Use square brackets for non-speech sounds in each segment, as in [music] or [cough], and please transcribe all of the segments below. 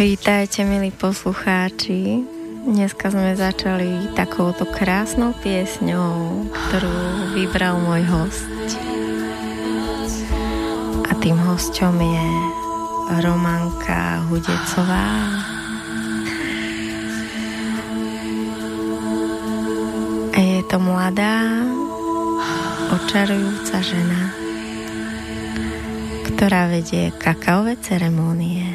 Vítajte, milí poslucháči. Dneska sme začali takouto krásnou piesňou, ktorú vybral môj host. A tým hosťom je Romanka Hudecová. A je to mladá, očarujúca žena, ktorá vedie kakaové ceremónie.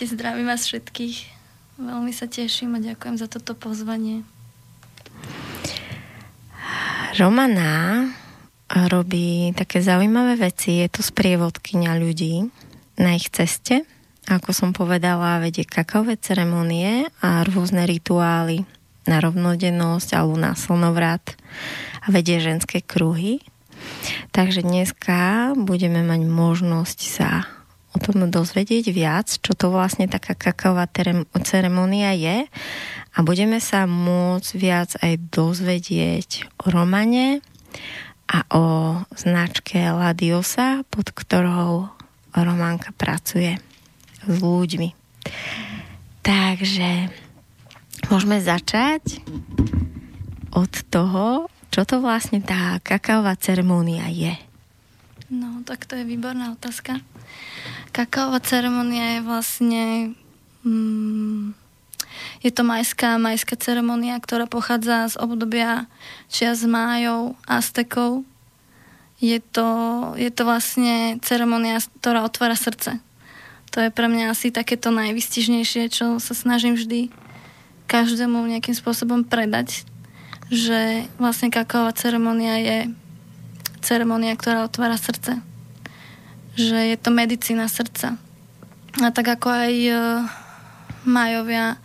Ahojte, zdravím vás všetkých. Veľmi sa teším a ďakujem za toto pozvanie. Romana robí také zaujímavé veci. Je to sprievodkynia ľudí na ich ceste. Ako som povedala, vedie kakaové ceremonie a rôzne rituály na rovnodennosť alebo na slnovrat a vedie ženské kruhy. Takže dneska budeme mať možnosť sa o tom dozvedieť viac, čo to vlastne taká kakaová ceremonia je a budeme sa môcť viac aj dozvedieť o Romane a o značke Ladiosa, pod ktorou Románka pracuje s ľuďmi. Takže môžeme začať od toho, čo to vlastne tá kakaová ceremonia je. No, tak to je výborná otázka. Kakaová ceremonia je vlastne... Mm, je to majská, majská ceremonia, ktorá pochádza z obdobia čias májov, Aztekov. Je to, je to vlastne ceremonia, ktorá otvára srdce. To je pre mňa asi takéto najvystižnejšie, čo sa snažím vždy každému nejakým spôsobom predať, že vlastne kakaová ceremonia je ceremonia, ktorá otvára srdce že je to medicína srdca. A tak ako aj e, Majovia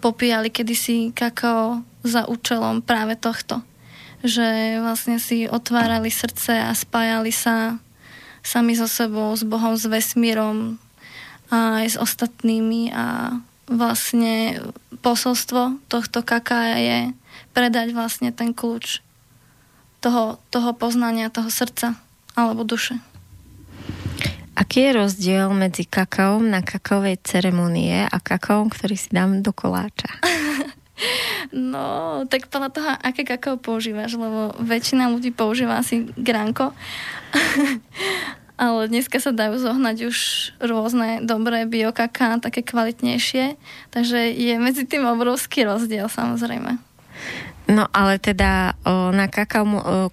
popíjali kedysi kakao za účelom práve tohto. Že vlastne si otvárali srdce a spájali sa sami so sebou, s Bohom, s vesmírom a aj s ostatnými a vlastne posolstvo tohto kaká je predať vlastne ten kľúč toho, toho poznania, toho srdca alebo duše. Aký je rozdiel medzi kakaom na kakaovej ceremonie a kakaom, ktorý si dám do koláča? [laughs] No, tak podľa toho, aké kakao používaš, lebo väčšina ľudí používa asi gránko. [laughs] Ale dneska sa dajú zohnať už rôzne dobré biokaká, také kvalitnejšie. Takže je medzi tým obrovský rozdiel samozrejme. No ale teda o, na, kakao, o,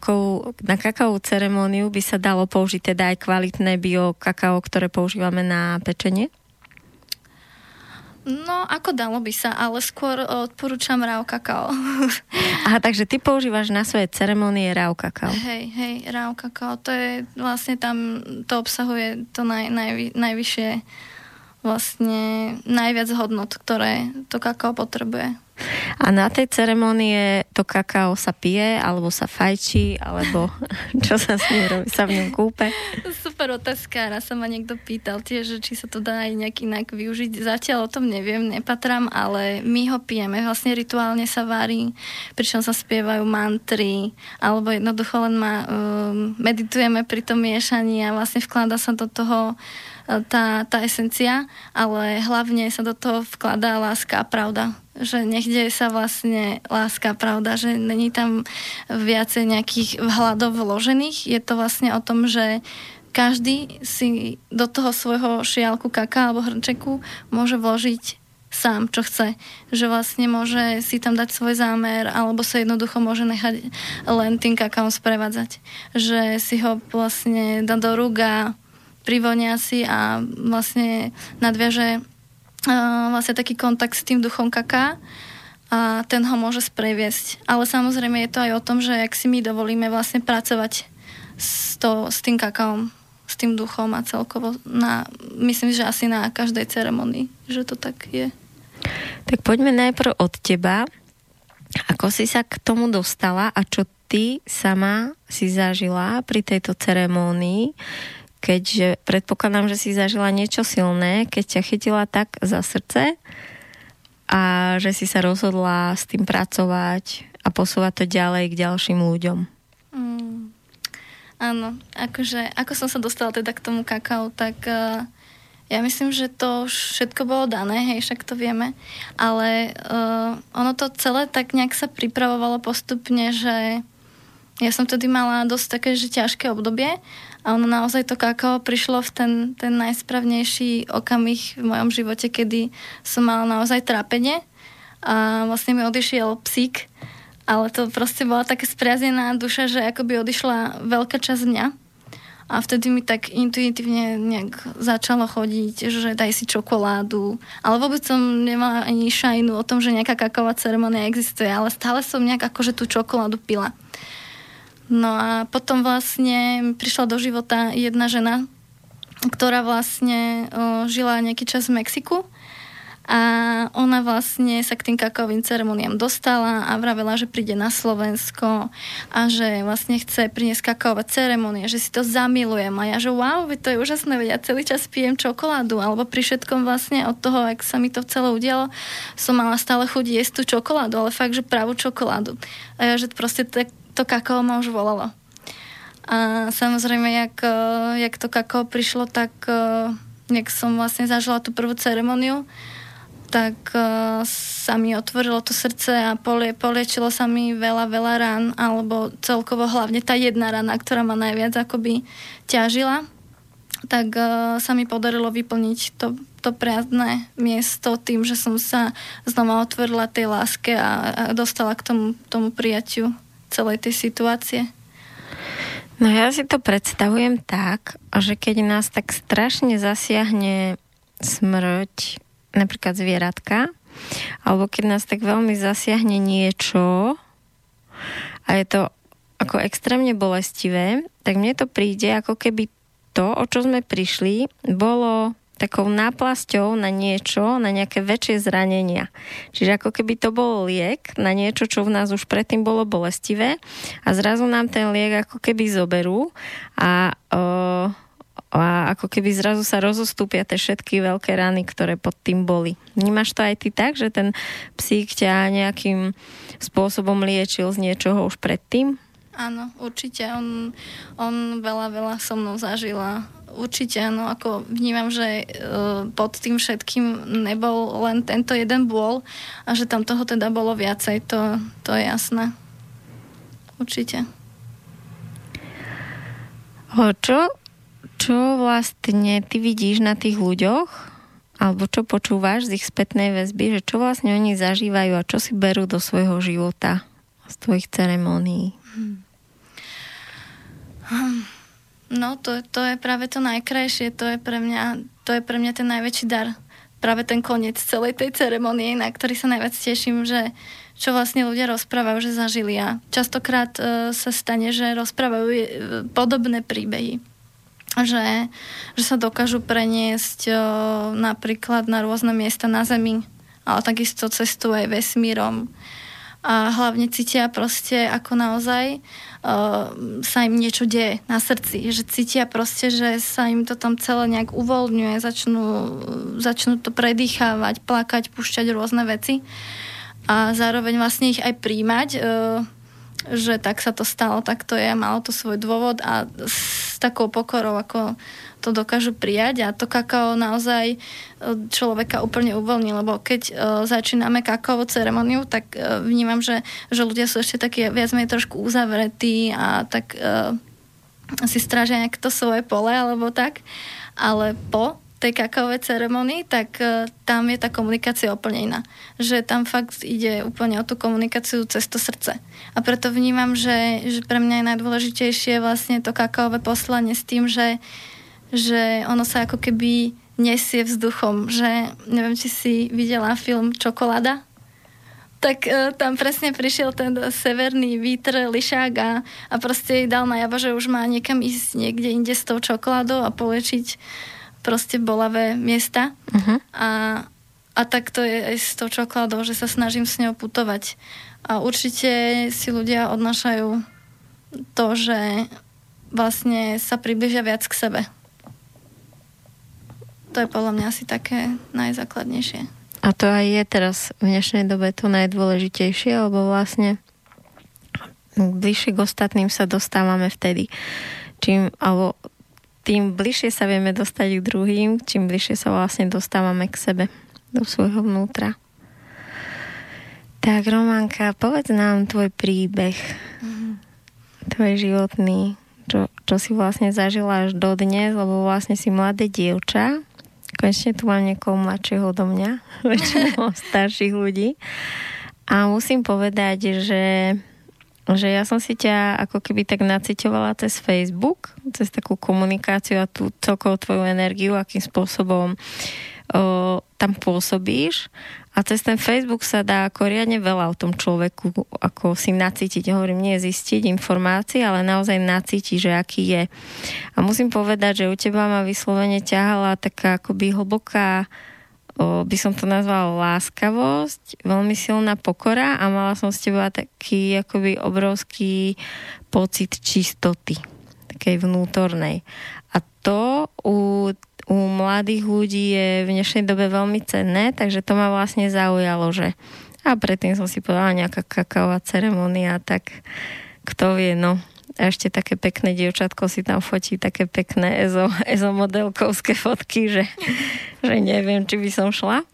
na kakaovú ceremóniu by sa dalo použiť teda aj kvalitné bio kakao, ktoré používame na pečenie? No, ako dalo by sa, ale skôr odporúčam rau kakao. [laughs] Aha, takže ty používaš na svoje ceremonie rau kakao. Hej, hej, rau kakao. To je vlastne tam, to obsahuje to naj, naj, najvyššie vlastne najviac hodnot, ktoré to kakao potrebuje. A na tej ceremonie to kakao sa pije, alebo sa fajčí, alebo [laughs] čo sa s ním robí, sa v ňom kúpe? Super otázka. Raz sa ma niekto pýtal tiež, či sa to dá aj nejak inak využiť. Zatiaľ o tom neviem, nepatram, ale my ho pijeme. Vlastne rituálne sa varí, pričom sa spievajú mantry, alebo jednoducho len ma, um, meditujeme pri tom miešaní a vlastne vklada sa do toho tá, tá esencia, ale hlavne sa do toho vkladá láska a pravda že nech deje sa vlastne láska, pravda, že není tam viacej nejakých hľadov vložených. Je to vlastne o tom, že každý si do toho svojho šialku kaká alebo hrnčeku môže vložiť sám, čo chce. Že vlastne môže si tam dať svoj zámer alebo sa jednoducho môže nechať len tým kakaom sprevádzať. Že si ho vlastne dá do rúk a privonia si a vlastne nadviaže vlastne taký kontakt s tým duchom kaká a ten ho môže spreviesť. Ale samozrejme je to aj o tom, že ak si my dovolíme vlastne pracovať s, to, s tým kakaom, s tým duchom a celkovo na, myslím, že asi na každej ceremonii, že to tak je. Tak poďme najprv od teba. Ako si sa k tomu dostala a čo ty sama si zažila pri tejto ceremónii, keďže predpokladám, že si zažila niečo silné, keď ťa chytila tak za srdce a že si sa rozhodla s tým pracovať a posúvať to ďalej k ďalším ľuďom. Mm, áno, akože, ako som sa dostala teda k tomu kakao, tak uh, ja myslím, že to všetko bolo dané, hej, však to vieme, ale uh, ono to celé tak nejak sa pripravovalo postupne, že ja som tedy mala dosť také, že ťažké obdobie a ono naozaj to kakao prišlo v ten, ten najspravnejší okamih v mojom živote, kedy som mala naozaj trápenie a vlastne mi odišiel psík, ale to proste bola taká spriaznená duša, že akoby odišla veľká časť mňa A vtedy mi tak intuitívne nejak začalo chodiť, že daj si čokoládu. Ale vôbec som nemala ani šajnu o tom, že nejaká kaková ceremonia existuje, ale stále som nejak akože tú čokoládu pila. No a potom vlastne prišla do života jedna žena, ktorá vlastne o, žila nejaký čas v Mexiku a ona vlastne sa k tým kakaovým ceremoniám dostala a vravela, že príde na Slovensko a že vlastne chce priniesť kakaové ceremonie, že si to zamilujem a ja, že wow, to je úžasné, veď ja celý čas pijem čokoládu alebo pri všetkom vlastne od toho, ak sa mi to celé udialo, som mala stále chuť jesť tú čokoládu, ale fakt, že pravú čokoládu. A ja, že proste to, to kakao ma už volalo. A samozrejme, jak, jak to kakao prišlo, tak jak som vlastne zažila tú prvú ceremoniu, tak uh, sa mi otvorilo to srdce a polie, poliečilo sa mi veľa, veľa rán, alebo celkovo hlavne tá jedna rana, ktorá ma najviac akoby ťažila, tak sa mi podarilo vyplniť to, to prázdne miesto tým, že som sa znova otvorila tej láske a, a dostala k tomu, tomu prijatiu celej tej situácie. No ja si to predstavujem tak, že keď nás tak strašne zasiahne smrť napríklad zvieratka, alebo keď nás tak veľmi zasiahne niečo a je to ako extrémne bolestivé, tak mne to príde, ako keby to, o čo sme prišli, bolo takou náplasťou na niečo, na nejaké väčšie zranenia. Čiže ako keby to bol liek na niečo, čo v nás už predtým bolo bolestivé a zrazu nám ten liek ako keby zoberú a a ako keby zrazu sa rozostúpia tie všetky veľké rany, ktoré pod tým boli. Vnímaš to aj ty tak, že ten psík ťa nejakým spôsobom liečil z niečoho už predtým? Áno, určite. On, on veľa, veľa so mnou zažila. Určite, áno, ako vnímam, že uh, pod tým všetkým nebol len tento jeden bôl a že tam toho teda bolo viacej, to, to je jasné. Určite. Čo čo vlastne ty vidíš na tých ľuďoch, alebo čo počúvaš z ich spätnej väzby, že čo vlastne oni zažívajú a čo si berú do svojho života z tvojich ceremónií? No, to, to je práve to najkrajšie, to je pre mňa, to je pre mňa ten najväčší dar. Práve ten koniec celej tej ceremonie, na ktorý sa najviac teším, že čo vlastne ľudia rozprávajú, že zažili. A častokrát e, sa stane, že rozprávajú e, podobné príbehy že, že sa dokážu preniesť o, napríklad na rôzne miesta na Zemi, ale takisto cestujú aj vesmírom. A hlavne cítia proste, ako naozaj uh, sa im niečo deje na srdci. Že cítia proste, že sa im to tam celé nejak uvoľňuje, začnú, začnú to predýchávať, plakať, púšťať rôzne veci. A zároveň vlastne ich aj príjmať. Uh, že tak sa to stalo, tak to je, malo to svoj dôvod a s takou pokorou, ako to dokážu prijať a to kakao naozaj e, človeka úplne uvoľní, lebo keď uh, začíname kakaovú ceremoniu, tak uh, vnímam, že, že ľudia sú ešte takí viac menej trošku uzavretí a tak si strážia nejak to svoje pole alebo tak, ale po tej kakaovej ceremonii, tak uh, tam je tá komunikácia úplne iná. Že tam fakt ide úplne o tú komunikáciu cez to srdce. A preto vnímam, že, že pre mňa je najdôležitejšie vlastne to kakaové poslanie s tým, že, že ono sa ako keby nesie vzduchom. Že neviem, či si videla film Čokoláda, tak uh, tam presne prišiel ten severný vítr, lišák a, a proste jej dal najavo, že už má niekam ísť niekde inde s tou čokoládou a polečiť proste bolavé miesta. Uh-huh. A, a tak to je aj s tou čokoládou, že sa snažím s ňou putovať. A určite si ľudia odnášajú to, že vlastne sa približia viac k sebe. To je podľa mňa asi také najzákladnejšie. A to aj je teraz v dnešnej dobe to najdôležitejšie, lebo vlastne bližšie k ostatným sa dostávame vtedy. Čím, alebo tým bližšie sa vieme dostať k druhým, čím bližšie sa vlastne dostávame k sebe, do svojho vnútra. Tak, Romanka, povedz nám tvoj príbeh, mm-hmm. tvoj životný, čo, čo si vlastne zažila až do dnes, lebo vlastne si mladé dievča. Konečne tu mám niekoho mladšieho do mňa, [laughs] väčšinou starších ľudí. A musím povedať, že že ja som si ťa ako keby tak nacitovala cez Facebook, cez takú komunikáciu a tú celkovú tvoju energiu, akým spôsobom o, tam pôsobíš a cez ten Facebook sa dá ako riadne veľa o tom človeku, ako si nacítiť. Hovorím, nie zistiť informácie, ale naozaj nacítiť, že aký je. A musím povedať, že u teba ma vyslovene ťahala taká akoby hlboká o, by som to nazvala láskavosť, veľmi silná pokora a mala som z teba taký akoby obrovský pocit čistoty, takej vnútornej. A to u u mladých ľudí je v dnešnej dobe veľmi cenné, takže to ma vlastne zaujalo, že a predtým som si povedala nejaká kakaová ceremonia, tak kto vie, no. A ešte také pekné dievčatko si tam fotí také pekné ezo, ezomodelkovské fotky, že, že neviem, či by som šla.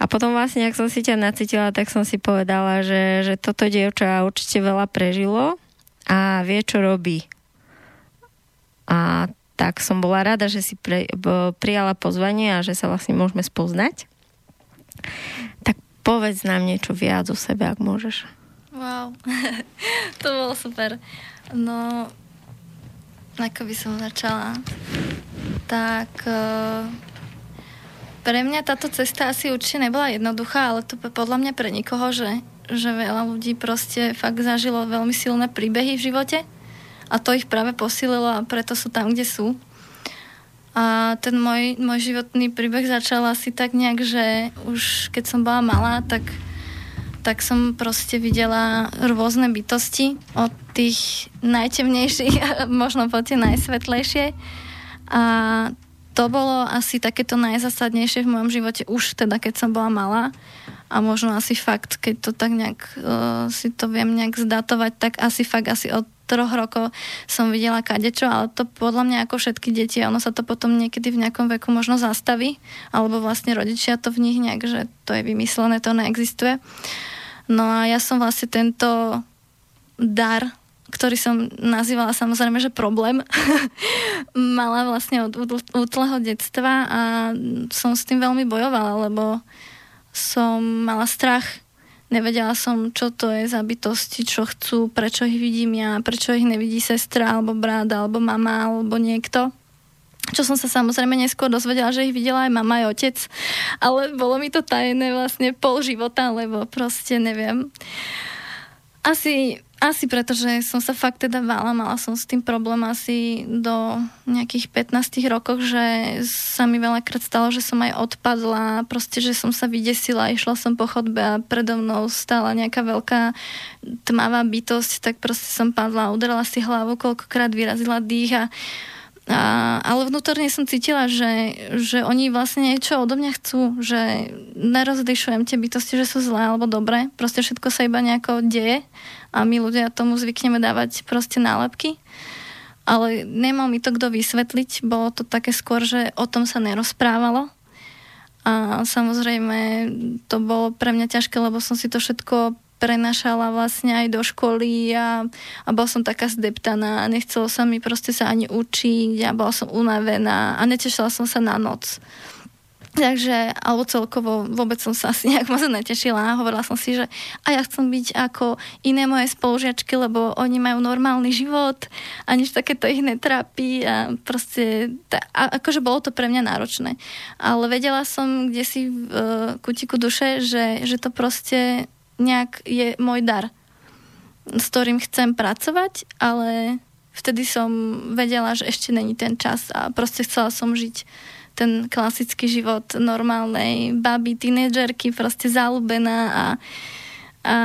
A potom vlastne, ak som si ťa nacítila, tak som si povedala, že, že toto dievča určite veľa prežilo a vie, čo robí. A tak som bola rada, že si pre, prijala pozvanie a že sa vlastne môžeme spoznať. Tak povedz nám niečo viac o sebe, ak môžeš. Wow, [laughs] to bolo super. No, ako by som začala? Tak uh, pre mňa táto cesta asi určite nebola jednoduchá, ale to podľa mňa pre nikoho, že, že veľa ľudí proste fakt zažilo veľmi silné príbehy v živote a to ich práve posililo a preto sú tam, kde sú. A ten môj, môj životný príbeh začal asi tak nejak, že už keď som bola malá, tak, tak som proste videla rôzne bytosti od tých najtemnejších možno po tie najsvetlejšie. A to bolo asi takéto najzasadnejšie v mojom živote už teda, keď som bola malá a možno asi fakt, keď to tak nejak uh, si to viem nejak zdatovať, tak asi fakt asi od troch rokov som videla kadečo, ale to podľa mňa ako všetky deti, ono sa to potom niekedy v nejakom veku možno zastaví, alebo vlastne rodičia to v nich nejak, že to je vymyslené, to neexistuje. No a ja som vlastne tento dar, ktorý som nazývala samozrejme, že problém, [laughs] mala vlastne od útleho detstva a som s tým veľmi bojovala, lebo som mala strach Nevedela som, čo to je za bytosti, čo chcú, prečo ich vidím ja, prečo ich nevidí sestra, alebo brat, alebo mama, alebo niekto. Čo som sa samozrejme neskôr dozvedela, že ich videla aj mama, aj otec, ale bolo mi to tajné vlastne pol života, lebo proste neviem. Asi asi preto, že som sa fakt teda vála, mala som s tým problém asi do nejakých 15 rokov, že sa mi veľakrát stalo, že som aj odpadla, proste, že som sa vydesila, išla som po chodbe a predo mnou stála nejaká veľká tmavá bytosť, tak proste som padla, udrala si hlavu, koľkokrát vyrazila dých a a, ale vnútorne som cítila, že, že oni vlastne niečo odo mňa chcú, že nerozlišujem tie bytosti, že sú zlé alebo dobré. Proste všetko sa iba nejako deje a my ľudia tomu zvykneme dávať proste nálepky. Ale nemal mi to kto vysvetliť, bolo to také skôr, že o tom sa nerozprávalo. A samozrejme to bolo pre mňa ťažké, lebo som si to všetko prenašala vlastne aj do školy a, a bola som taká zdeptaná a nechcelo sa mi proste sa ani učiť a bola som unavená a netešila som sa na noc. Takže, alebo celkovo vôbec som sa asi [laughs] nejak moc netešila a hovorila som si, že a ja chcem byť ako iné moje spolužiačky, lebo oni majú normálny život a nič takéto ich netrápi a proste, a akože bolo to pre mňa náročné. Ale vedela som kde si v uh, kutiku duše, že, že to proste nejak je môj dar, s ktorým chcem pracovať, ale vtedy som vedela, že ešte není ten čas a proste chcela som žiť ten klasický život normálnej baby, tínedžerky, proste zalúbená a, a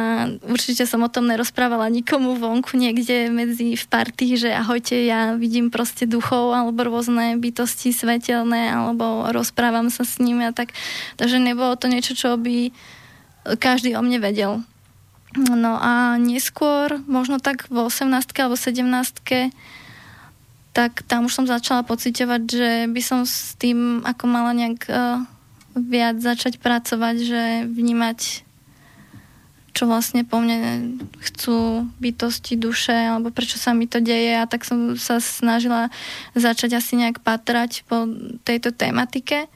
určite som o tom nerozprávala nikomu vonku niekde medzi v party, že ahojte, ja vidím proste duchov alebo rôzne bytosti svetelné alebo rozprávam sa s nimi a tak. Takže nebolo to niečo, čo by každý o mne vedel. No a neskôr, možno tak v 18 alebo 17 tak tam už som začala pocitovať, že by som s tým ako mala nejak uh, viac začať pracovať, že vnímať čo vlastne po mne chcú bytosti duše, alebo prečo sa mi to deje a tak som sa snažila začať asi nejak patrať po tejto tematike.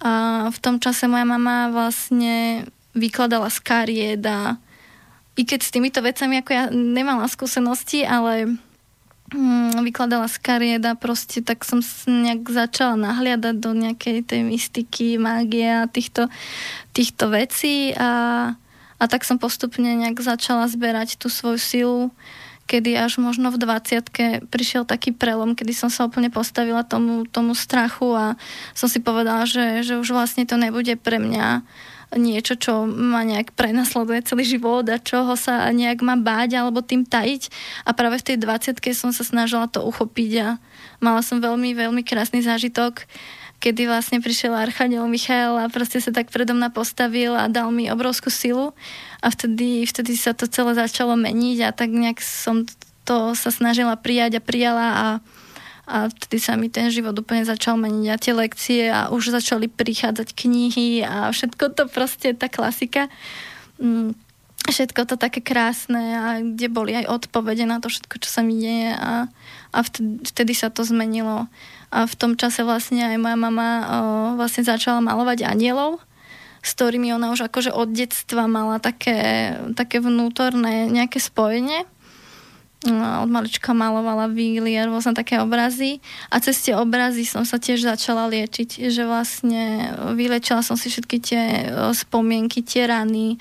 A v tom čase moja mama vlastne vykladala z kariet a, i keď s týmito vecami, ako ja nemala skúsenosti, ale mm, vykladala z karieda, proste tak som nejak začala nahliadať do nejakej tej mystiky, mágie a týchto, týchto vecí a, a tak som postupne nejak začala zberať tú svoju silu, kedy až možno v 20 prišiel taký prelom, kedy som sa úplne postavila tomu, tomu strachu a som si povedala, že, že už vlastne to nebude pre mňa niečo, čo ma nejak prenasleduje celý život a čoho sa nejak má báť alebo tým tajiť. A práve v tej 20 som sa snažila to uchopiť a mala som veľmi, veľmi krásny zážitok, kedy vlastne prišiel Archaniel Michael a proste sa tak predo mňa postavil a dal mi obrovskú silu a vtedy, vtedy sa to celé začalo meniť a tak nejak som to sa snažila prijať a prijala a a vtedy sa mi ten život úplne začal meniť a tie lekcie a už začali prichádzať knihy a všetko to proste tá klasika. Mm, všetko to také krásne a kde boli aj odpovede na to všetko, čo sa mi deje a, a vtedy, vtedy sa to zmenilo. A v tom čase vlastne aj moja mama o, vlastne začala malovať anielov, s ktorými ona už akože od detstva mala také, také vnútorné nejaké spojenie od malička malovala víly a rôzne také obrazy. A cez tie obrazy som sa tiež začala liečiť, že vlastne vylečila som si všetky tie spomienky, tie rany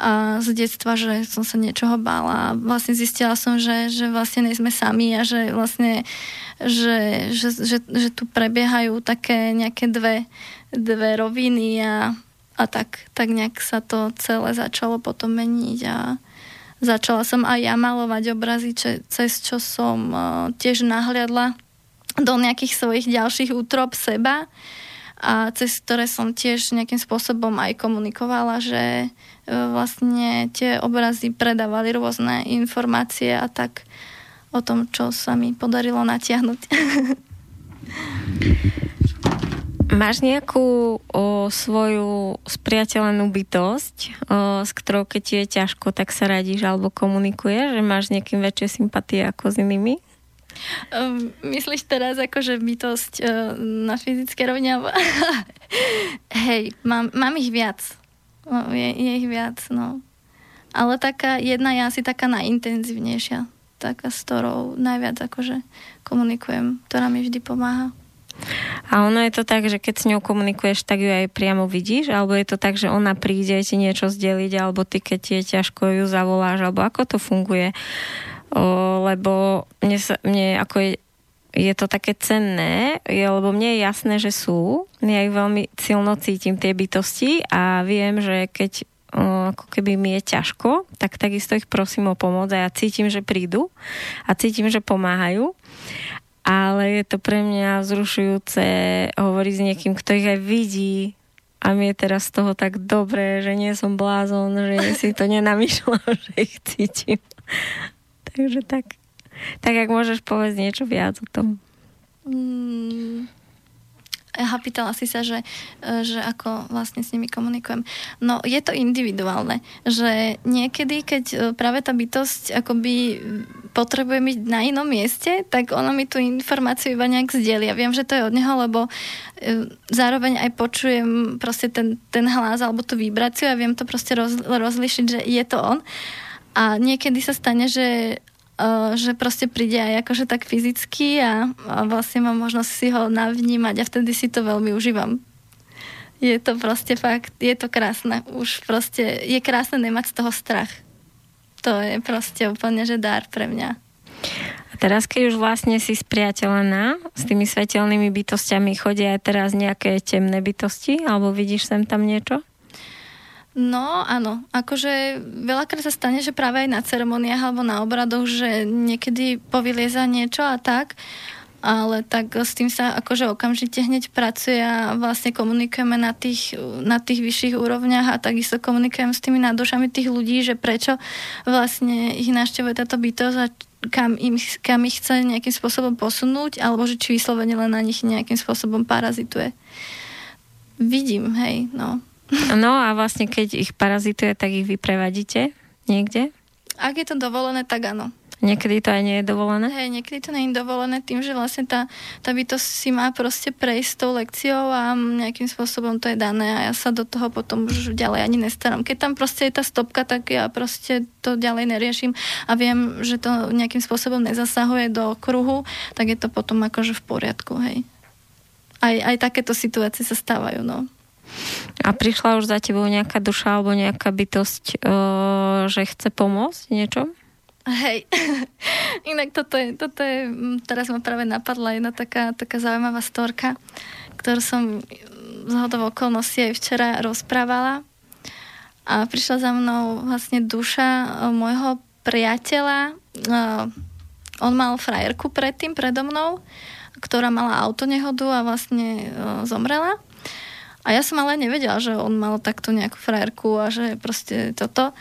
a z detstva, že som sa niečoho bála. Vlastne zistila som, že, že vlastne nie sme sami a že vlastne že, že, že, že tu prebiehajú také nejaké dve, dve roviny a, a tak, tak nejak sa to celé začalo potom meniť a, Začala som aj ja malovať obrazy, cez čo som uh, tiež nahliadla do nejakých svojich ďalších útrob seba a cez ktoré som tiež nejakým spôsobom aj komunikovala, že uh, vlastne tie obrazy predávali rôzne informácie a tak o tom, čo sa mi podarilo natiahnuť. [laughs] Máš nejakú o, svoju spriateľenú bytosť, o, s ktorou keď ti je ťažko, tak sa radíš alebo komunikuješ, že máš nejakým väčšie sympatie ako s inými? Um, myslíš teraz akože bytosť uh, na fyzické rovine? [laughs] Hej, mám, mám ich viac. No, je, je ich viac, no. Ale taká jedna je asi taká najintenzívnejšia. Taká, s ktorou najviac akože komunikujem, ktorá mi vždy pomáha. A ono je to tak, že keď s ňou komunikuješ, tak ju aj priamo vidíš, alebo je to tak, že ona príde ti niečo zdeliť, alebo ty, keď je ťažko, ju zavoláš, alebo ako to funguje. O, lebo mne, sa, mne ako je, je to také cenné, je, lebo mne je jasné, že sú. Ja ich veľmi silno cítim, tie bytosti a viem, že keď ako keby mi je ťažko, tak takisto ich prosím o pomoc a ja cítim, že prídu a cítim, že pomáhajú ale je to pre mňa vzrušujúce hovoriť s niekým, kto ich aj vidí a mi je teraz z toho tak dobré, že nie som blázon, že si to nenamýšľam, [laughs] že ich cítim. Takže tak. Tak ak môžeš povedať niečo viac o tom. Mm, Aha, pýtala si sa, že, e, že ako vlastne s nimi komunikujem. No je to individuálne, že niekedy, keď e, práve tá bytosť akoby potrebuje byť na inom mieste, tak ona mi tú informáciu iba nejak zdieľa. Viem, že to je od neho, lebo e, zároveň aj počujem proste ten, ten hlas alebo tú vibráciu a viem to proste roz, rozlišiť, že je to on. A niekedy sa stane, že že proste príde aj akože tak fyzicky a, a vlastne mám možnosť si ho navnímať a vtedy si to veľmi užívam. Je to proste fakt, je to krásne. Už proste, je krásne nemať z toho strach. To je proste úplne, že dar pre mňa. A teraz, keď už vlastne si spriateľená s tými svetelnými bytostiami, chodia aj teraz nejaké temné bytosti? Alebo vidíš sem tam niečo? No áno, akože veľakrát sa stane, že práve aj na ceremoniách alebo na obradoch, že niekedy povylieza niečo a tak, ale tak s tým sa akože okamžite hneď pracuje a vlastne komunikujeme na tých, na tých vyšších úrovniach a takisto komunikujeme s tými nádušami tých ľudí, že prečo vlastne ich našťavuje táto bytosť a kam, im, kam ich chce nejakým spôsobom posunúť, alebo že či vyslovene len na nich nejakým spôsobom parazituje. Vidím, hej, no. No a vlastne keď ich parazituje, tak ich vyprevadíte niekde? Ak je to dovolené, tak áno. Niekedy to aj nie je dovolené? Hej, niekedy to nie je dovolené tým, že vlastne tá, tá bytosť si má proste prejsť tou lekciou a nejakým spôsobom to je dané a ja sa do toho potom už ďalej ani nestaram. Keď tam proste je tá stopka, tak ja proste to ďalej neriešim a viem, že to nejakým spôsobom nezasahuje do kruhu, tak je to potom akože v poriadku, hej. Aj, aj takéto situácie sa stávajú, no. A prišla už za tebou nejaká duša alebo nejaká bytosť, že chce pomôcť niečom? Hej, [laughs] inak toto je, toto je, mm, teraz ma práve napadla jedna taká, taká zaujímavá storka, ktorú som z hodov okolností aj včera rozprávala. A prišla za mnou vlastne duša e, môjho priateľa. E, on mal frajerku predtým, predo mnou, ktorá mala autonehodu a vlastne zomrela. A ja som ale nevedela, že on mal takto nejakú frajerku a že proste toto.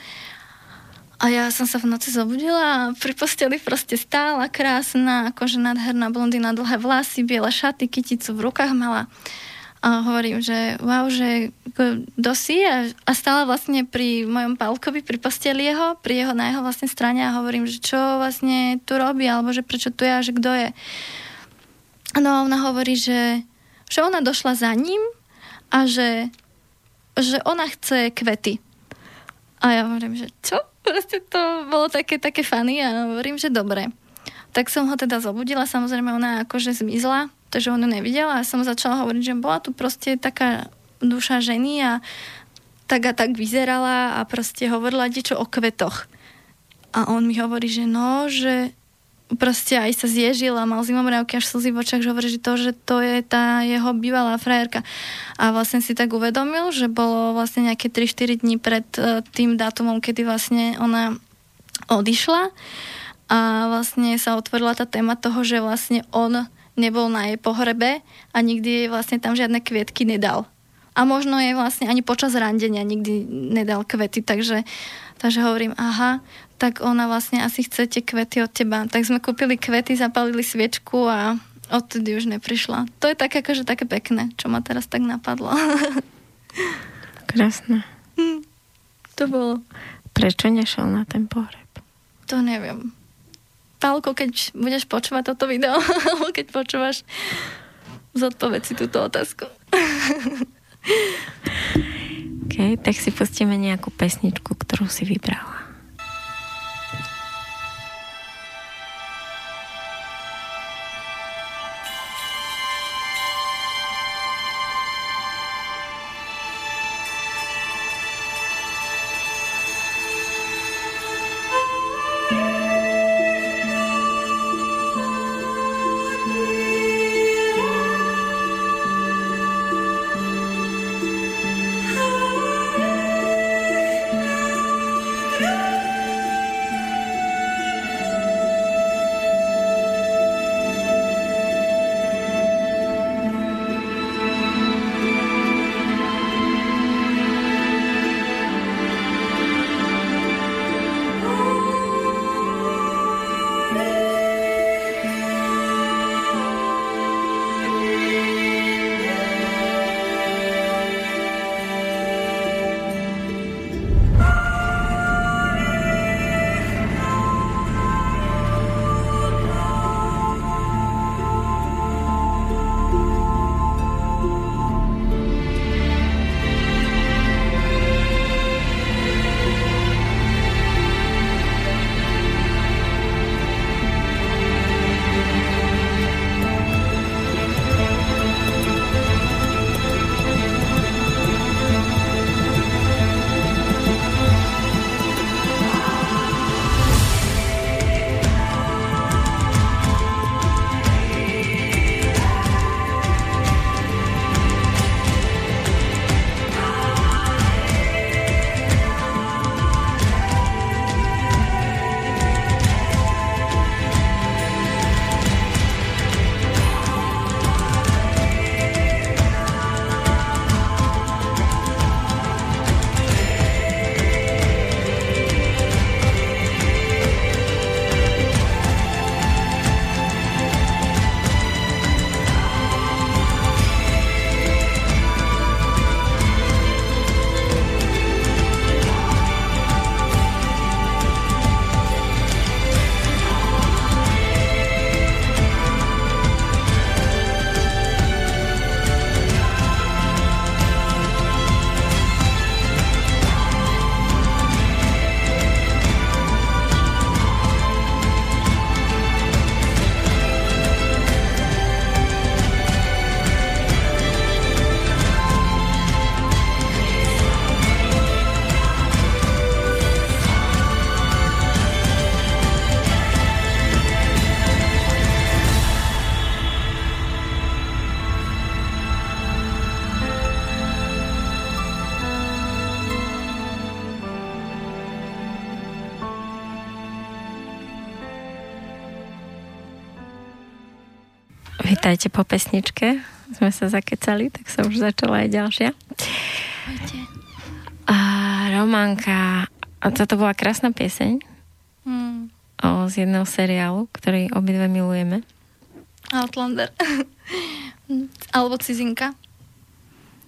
A ja som sa v noci zobudila a pri posteli proste stála krásna, akože nádherná blondína, dlhé vlasy, biele šaty, kyticu v rukách mala. A hovorím, že wow, že dosi a, a stála vlastne pri mojom pálkovi, pri posteli jeho, pri jeho, na jeho vlastne strane a hovorím, že čo vlastne tu robí, alebo že prečo tu je a že kto je. No a ona hovorí, že, že ona došla za ním a že, že ona chce kvety. A ja hovorím, že čo? proste to bolo také, také funny a hovorím, že dobre. Tak som ho teda zobudila, samozrejme ona akože zmizla, takže on nevidela a som začala hovoriť, že bola tu proste taká duša ženy a tak a tak vyzerala a proste hovorila niečo o kvetoch. A on mi hovorí, že no, že proste aj sa zježil a mal zimomriavky až slzy v očiach, že hovorí, že to, že to je tá jeho bývalá frajerka. A vlastne si tak uvedomil, že bolo vlastne nejaké 3-4 dní pred uh, tým dátumom, kedy vlastne ona odišla a vlastne sa otvorila tá téma toho, že vlastne on nebol na jej pohrebe a nikdy jej vlastne tam žiadne kvietky nedal. A možno jej vlastne ani počas randenia nikdy nedal kvety, takže, takže hovorím, aha, tak ona vlastne asi chce tie kvety od teba. Tak sme kúpili kvety, zapalili sviečku a odtedy už neprišla. To je také akože také pekné, čo ma teraz tak napadlo. [laughs] Krásne. Hm, to bolo. Prečo nešiel na ten pohreb? To neviem. Pálko, keď budeš počúvať toto video, [laughs] alebo keď počúvaš, zodpoveď si túto otázku. [laughs] OK, tak si pustíme nejakú pesničku, ktorú si vybrala. Vítajte po pesničke. Sme sa zakecali, tak sa už začala aj ďalšia. A Románka, a toto bola krásna pieseň mm. o, z jedného seriálu, ktorý obidve milujeme. Outlander. [laughs] Alebo Cizinka.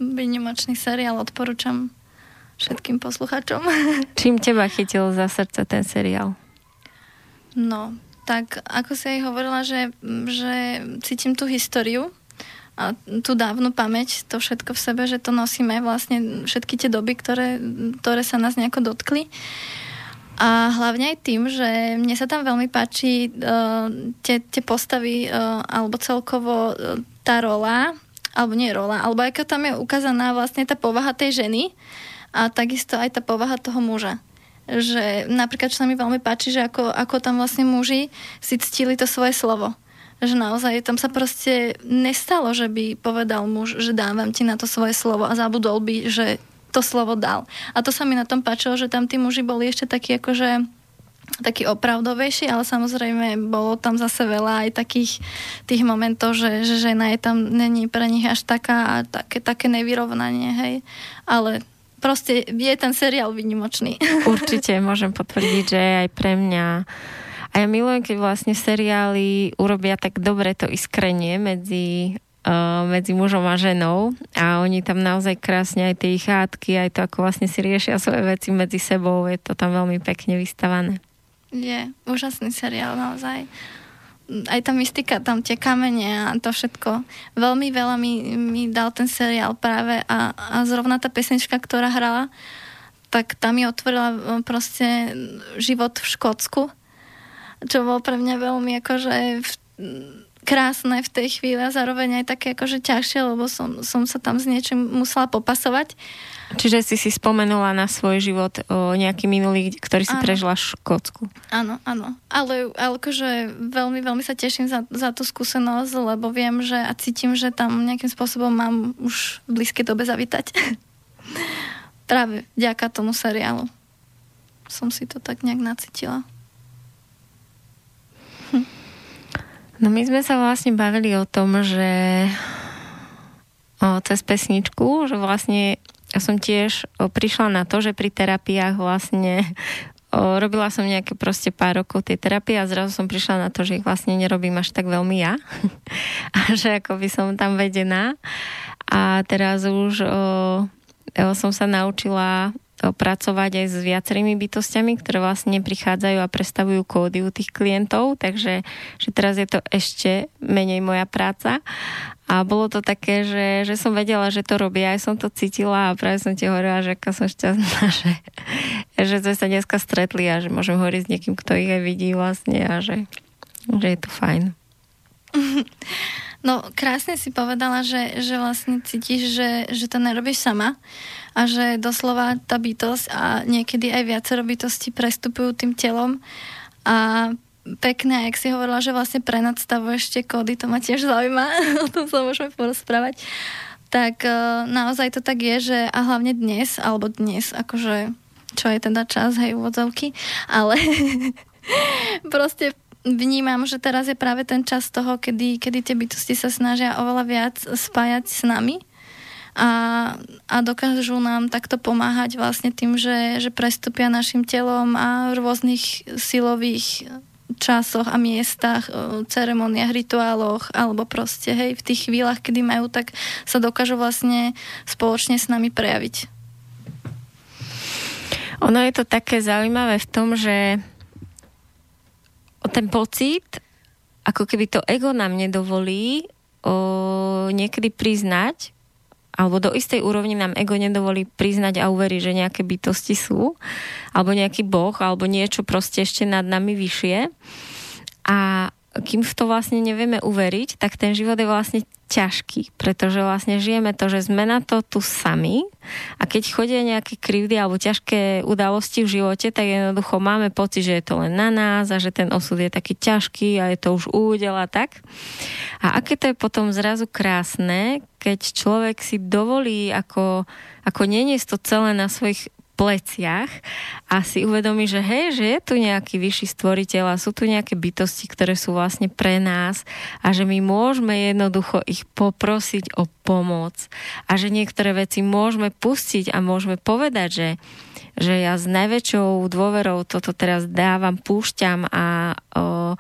Vynimočný seriál, odporúčam všetkým posluchačom. [laughs] Čím teba chytil za srdce ten seriál? No, tak ako si aj hovorila, že, že cítim tú históriu a tú dávnu pamäť, to všetko v sebe, že to nosíme vlastne všetky tie doby, ktoré, ktoré sa nás nejako dotkli. A hlavne aj tým, že mne sa tam veľmi páči uh, tie, tie postavy uh, alebo celkovo uh, tá rola, alebo nie rola, alebo ako tam je ukázaná vlastne tá povaha tej ženy a takisto aj tá povaha toho muža že napríklad, čo sa mi veľmi páči, že ako, ako tam vlastne muži si ctili to svoje slovo. Že naozaj tam sa proste nestalo, že by povedal muž, že dávam ti na to svoje slovo a zabudol by, že to slovo dal. A to sa mi na tom páčilo, že tam tí muži boli ešte takí akože taký opravdovejší, ale samozrejme bolo tam zase veľa aj takých tých momentov, že, že žena je tam není pre nich až taká také, také nevyrovnanie, hej. Ale proste je ten seriál vynimočný. [laughs] Určite môžem potvrdiť, že aj pre mňa a ja milujem, keď vlastne seriály urobia tak dobre to iskrenie medzi uh, medzi mužom a ženou a oni tam naozaj krásne aj tie ich hádky, aj to, ako vlastne si riešia svoje veci medzi sebou, je to tam veľmi pekne vystavané. Je, úžasný seriál naozaj aj tá mystika, tam tie kamene a to všetko. Veľmi veľa mi, mi dal ten seriál práve a, a zrovna tá pesnička, ktorá hrala, tak tam mi otvorila e, proste život v Škótsku, čo bolo pre mňa veľmi akože v, krásne v tej chvíli a zároveň aj také akože ťažšie, lebo som, som sa tam s niečím musela popasovať. Čiže si si spomenula na svoj život o nejaký minulý, ktorý si ano. prežila v Škótsku. Áno, áno. Ale, ale akože veľmi, veľmi sa teším za, za tú skúsenosť, lebo viem, že a cítim, že tam nejakým spôsobom mám už v blízkej dobe zavítať. [laughs] Práve vďaka tomu seriálu som si to tak nejak nacítila. No my sme sa vlastne bavili o tom, že o, cez pesničku, že vlastne ja som tiež prišla na to, že pri terapiách vlastne robila som nejaké proste pár rokov tej terapie a zrazu som prišla na to, že ich vlastne nerobím až tak veľmi ja. [laughs] a že ako by som tam vedená. A teraz už o, o, som sa naučila pracovať aj s viacerými bytostiami, ktoré vlastne prichádzajú a prestavujú kódy u tých klientov, takže že teraz je to ešte menej moja práca. A bolo to také, že, že som vedela, že to robia, aj som to cítila a práve som ti hovorila, že aká som šťastná, [laughs] že, že sme sa dneska stretli a že môžem hovoriť s niekým, kto ich aj vidí vlastne a že, že je to fajn. [laughs] No, krásne si povedala, že, že vlastne cítiš, že, že to nerobíš sama a že doslova tá bytosť a niekedy aj viacero bytosti prestupujú tým telom a pekné, jak si hovorila, že vlastne prenadstavuješ tie kódy, to ma tiež zaujíma, [laughs] o tom sa môžeme porozprávať. Tak uh, naozaj to tak je, že a hlavne dnes, alebo dnes, akože čo je teda čas, hej, úvodzovky, ale [laughs] proste vnímam, že teraz je práve ten čas toho, kedy, kedy tie bytosti sa snažia oveľa viac spájať s nami a, a dokážu nám takto pomáhať vlastne tým, že, že prestupia našim telom a v rôznych silových časoch a miestach, ceremoniách, rituáloch alebo proste hej, v tých chvíľach, kedy majú, tak sa dokážu vlastne spoločne s nami prejaviť. Ono je to také zaujímavé v tom, že o ten pocit, ako keby to ego nám nedovolí o, niekedy priznať, alebo do istej úrovni nám ego nedovolí priznať a uveriť, že nejaké bytosti sú, alebo nejaký boh, alebo niečo proste ešte nad nami vyššie. A kým v to vlastne nevieme uveriť, tak ten život je vlastne ťažký, pretože vlastne žijeme to, že sme na to tu sami a keď chodia nejaké krivdy alebo ťažké udalosti v živote, tak jednoducho máme pocit, že je to len na nás a že ten osud je taký ťažký a je to už údel a tak. A aké to je potom zrazu krásne, keď človek si dovolí ako, ako neniesť to celé na svojich pleciach a si uvedomí, že hej, že je tu nejaký vyšší stvoriteľ a sú tu nejaké bytosti, ktoré sú vlastne pre nás a že my môžeme jednoducho ich poprosiť o pomoc a že niektoré veci môžeme pustiť a môžeme povedať, že, že ja s najväčšou dôverou toto teraz dávam, púšťam a o,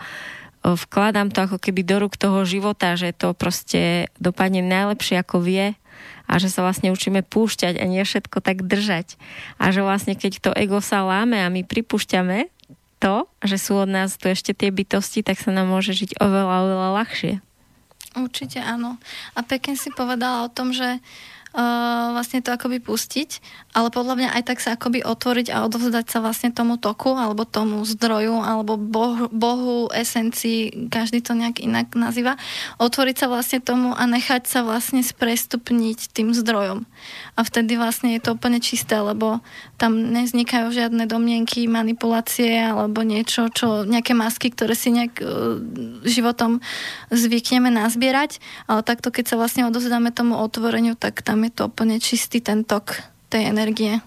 vkladám to ako keby do rúk toho života, že to proste dopadne najlepšie ako vie a že sa vlastne učíme púšťať a nie všetko tak držať. A že vlastne keď to ego sa láme a my pripúšťame to, že sú od nás tu ešte tie bytosti, tak sa nám môže žiť oveľa, oveľa ľahšie. Určite áno. A pekne si povedala o tom, že uh, vlastne to akoby pustiť, ale podľa mňa aj tak sa akoby otvoriť a odovzdať sa vlastne tomu toku alebo tomu zdroju alebo bohu, bohu esencii, každý to nejak inak nazýva, otvoriť sa vlastne tomu a nechať sa vlastne sprestupniť tým zdrojom. A vtedy vlastne je to úplne čisté, lebo tam nevznikajú žiadne domienky, manipulácie alebo niečo, čo, nejaké masky, ktoré si nejak uh, životom zvykneme nazbierať, ale takto keď sa vlastne odovzdáme tomu otvoreniu, tak tam je to úplne čistý ten tok tej energie.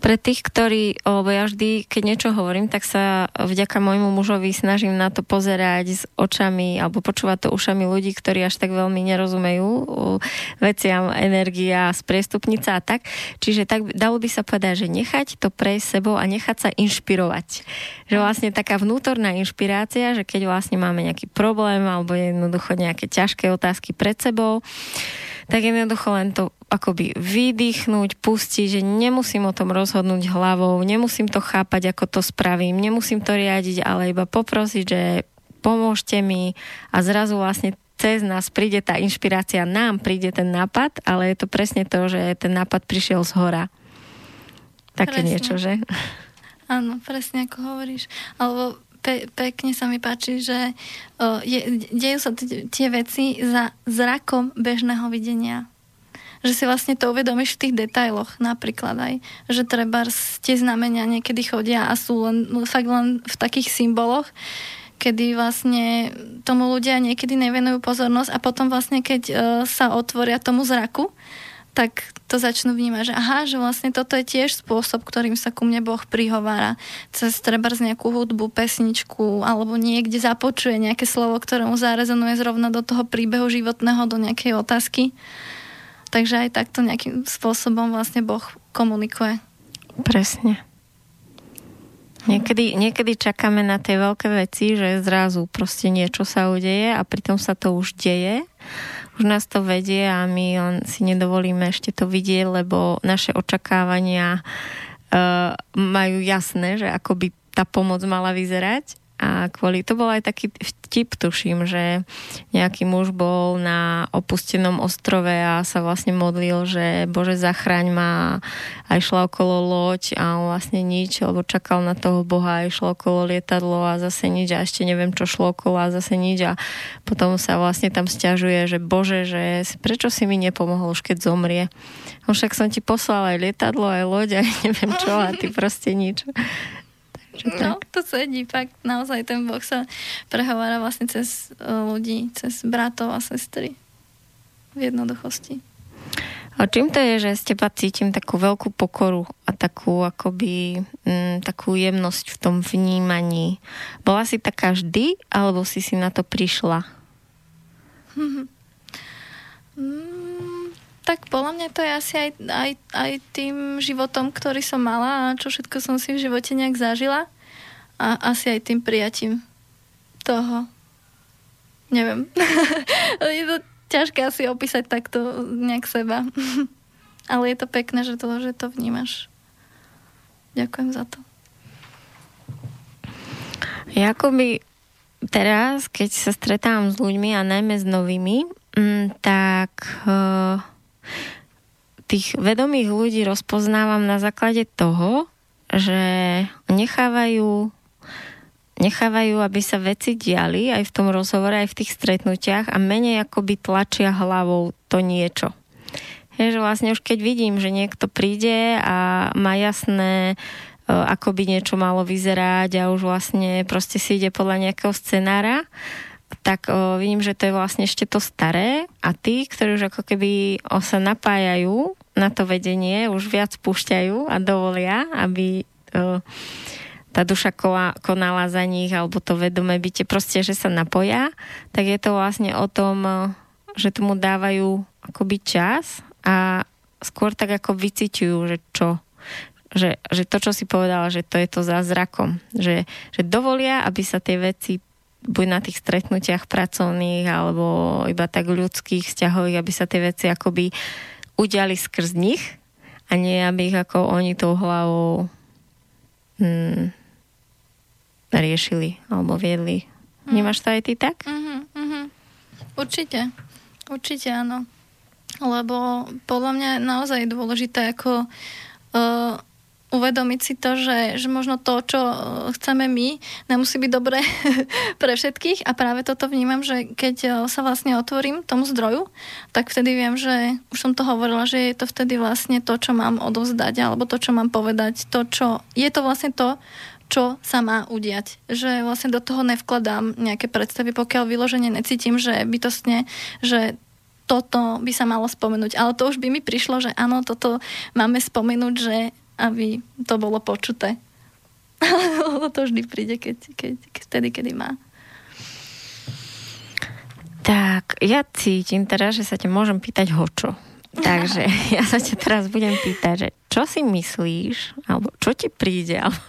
Pre tých, ktorí, lebo ja vždy, keď niečo hovorím, tak sa vďaka môjmu mužovi snažím na to pozerať s očami alebo počúvať to ušami ľudí, ktorí až tak veľmi nerozumejú veciam energia, spriestupnica a tak. Čiže tak dalo by sa povedať, že nechať to prejsť sebou a nechať sa inšpirovať. Že vlastne taká vnútorná inšpirácia, že keď vlastne máme nejaký problém alebo jednoducho nejaké ťažké otázky pred sebou, tak jednoducho len to akoby vydýchnuť, pustiť, že nemusím o tom rozhodnúť hlavou, nemusím to chápať, ako to spravím, nemusím to riadiť, ale iba poprosiť, že pomôžte mi a zrazu vlastne cez nás príde tá inšpirácia, nám príde ten nápad, ale je to presne to, že ten nápad prišiel z hora. Také presne. niečo, že? Áno, presne ako hovoríš. Alebo pe- pekne sa mi páči, že uh, je, dejú sa tie veci za zrakom bežného videnia. Že si vlastne to uvedomíš v tých detailoch napríklad aj, že treba tie znamenia niekedy chodia a sú len, fakt len v takých symboloch, kedy vlastne tomu ľudia niekedy nevenujú pozornosť a potom vlastne keď uh, sa otvoria tomu zraku, tak to začnú vnímať, že aha, že vlastne toto je tiež spôsob, ktorým sa ku mne Boh prihovára. Cez treba z nejakú hudbu, pesničku, alebo niekde započuje nejaké slovo, ktoré mu zarezonuje zrovna do toho príbehu životného, do nejakej otázky. Takže aj takto nejakým spôsobom vlastne Boh komunikuje. Presne. Niekedy, niekedy čakáme na tie veľké veci, že zrazu proste niečo sa udeje a pritom sa to už deje už nás to vedie a my len si nedovolíme ešte to vidieť, lebo naše očakávania uh, majú jasné, že ako by tá pomoc mala vyzerať a kvôli, to bol aj taký vtip, tuším, že nejaký muž bol na opustenom ostrove a sa vlastne modlil, že Bože zachraň ma a išla okolo loď a on vlastne nič, lebo čakal na toho Boha a išlo okolo lietadlo a zase nič a ešte neviem, čo šlo okolo a zase nič a potom sa vlastne tam stiažuje, že Bože, že prečo si mi nepomohol už keď zomrie. Však som ti poslal aj lietadlo, aj loď, aj [laughs] neviem čo a ty proste nič. No, to sedí, fakt naozaj ten Boh sa prehovára vlastne cez e, ľudí, cez bratov a sestry v jednoduchosti. A čím to je, že z teba cítim takú veľkú pokoru a takú akoby m, mm, takú jemnosť v tom vnímaní? Bola si taká vždy, alebo si si na to prišla? [laughs] tak podľa mňa to je asi aj, aj, aj tým životom, ktorý som mala a čo všetko som si v živote nejak zažila a asi aj tým prijatím toho. Neviem. [laughs] je to ťažké asi opísať takto nejak seba. [laughs] Ale je to pekné, že to, že to vnímaš. Ďakujem za to. Ja akoby teraz, keď sa stretám s ľuďmi a najmä s novými, mm, tak uh, tých vedomých ľudí rozpoznávam na základe toho, že nechávajú nechávajú, aby sa veci diali aj v tom rozhovore, aj v tých stretnutiach a menej akoby tlačia hlavou to niečo. Je, že vlastne už keď vidím, že niekto príde a má jasné, e, ako by niečo malo vyzerať a už vlastne proste si ide podľa nejakého scenára, tak o, vidím, že to je vlastne ešte to staré a tí, ktorí už ako keby o, sa napájajú na to vedenie už viac púšťajú a dovolia, aby uh, tá duša konala za nich alebo to vedomé bytie, proste, že sa napoja, tak je to vlastne o tom, že tomu dávajú akoby čas a skôr tak ako vyciťujú, že čo, že, že to, čo si povedala, že to je to zázrakom. Že, že dovolia, aby sa tie veci buď na tých stretnutiach pracovných alebo iba tak ľudských vzťahových, aby sa tie veci akoby udiali skrz nich a nie, aby ich ako oni tou hlavou hmm, riešili alebo viedli. Mm. Nemáš to aj ty tak? Mm-hmm, mm-hmm. Určite. Určite áno. Lebo podľa mňa naozaj je dôležité ako uh, uvedomiť si to, že, že možno to, čo e, chceme my, nemusí byť dobré [laughs] pre všetkých a práve toto vnímam, že keď e, sa vlastne otvorím tomu zdroju, tak vtedy viem, že už som to hovorila, že je to vtedy vlastne to, čo mám odovzdať alebo to, čo mám povedať, to, čo je to vlastne to, čo sa má udiať. Že vlastne do toho nevkladám nejaké predstavy, pokiaľ vyloženie necítim, že bytostne, že toto by sa malo spomenúť. Ale to už by mi prišlo, že áno, toto máme spomenúť, že aby to bolo počuté. [laughs] to vždy príde, keď, keď, keď, vtedy, kedy má. Tak, ja cítim teraz, že sa ťa môžem pýtať hočo. Takže [laughs] ja sa ťa teraz budem pýtať, že čo si myslíš, alebo čo ti príde, [laughs] alebo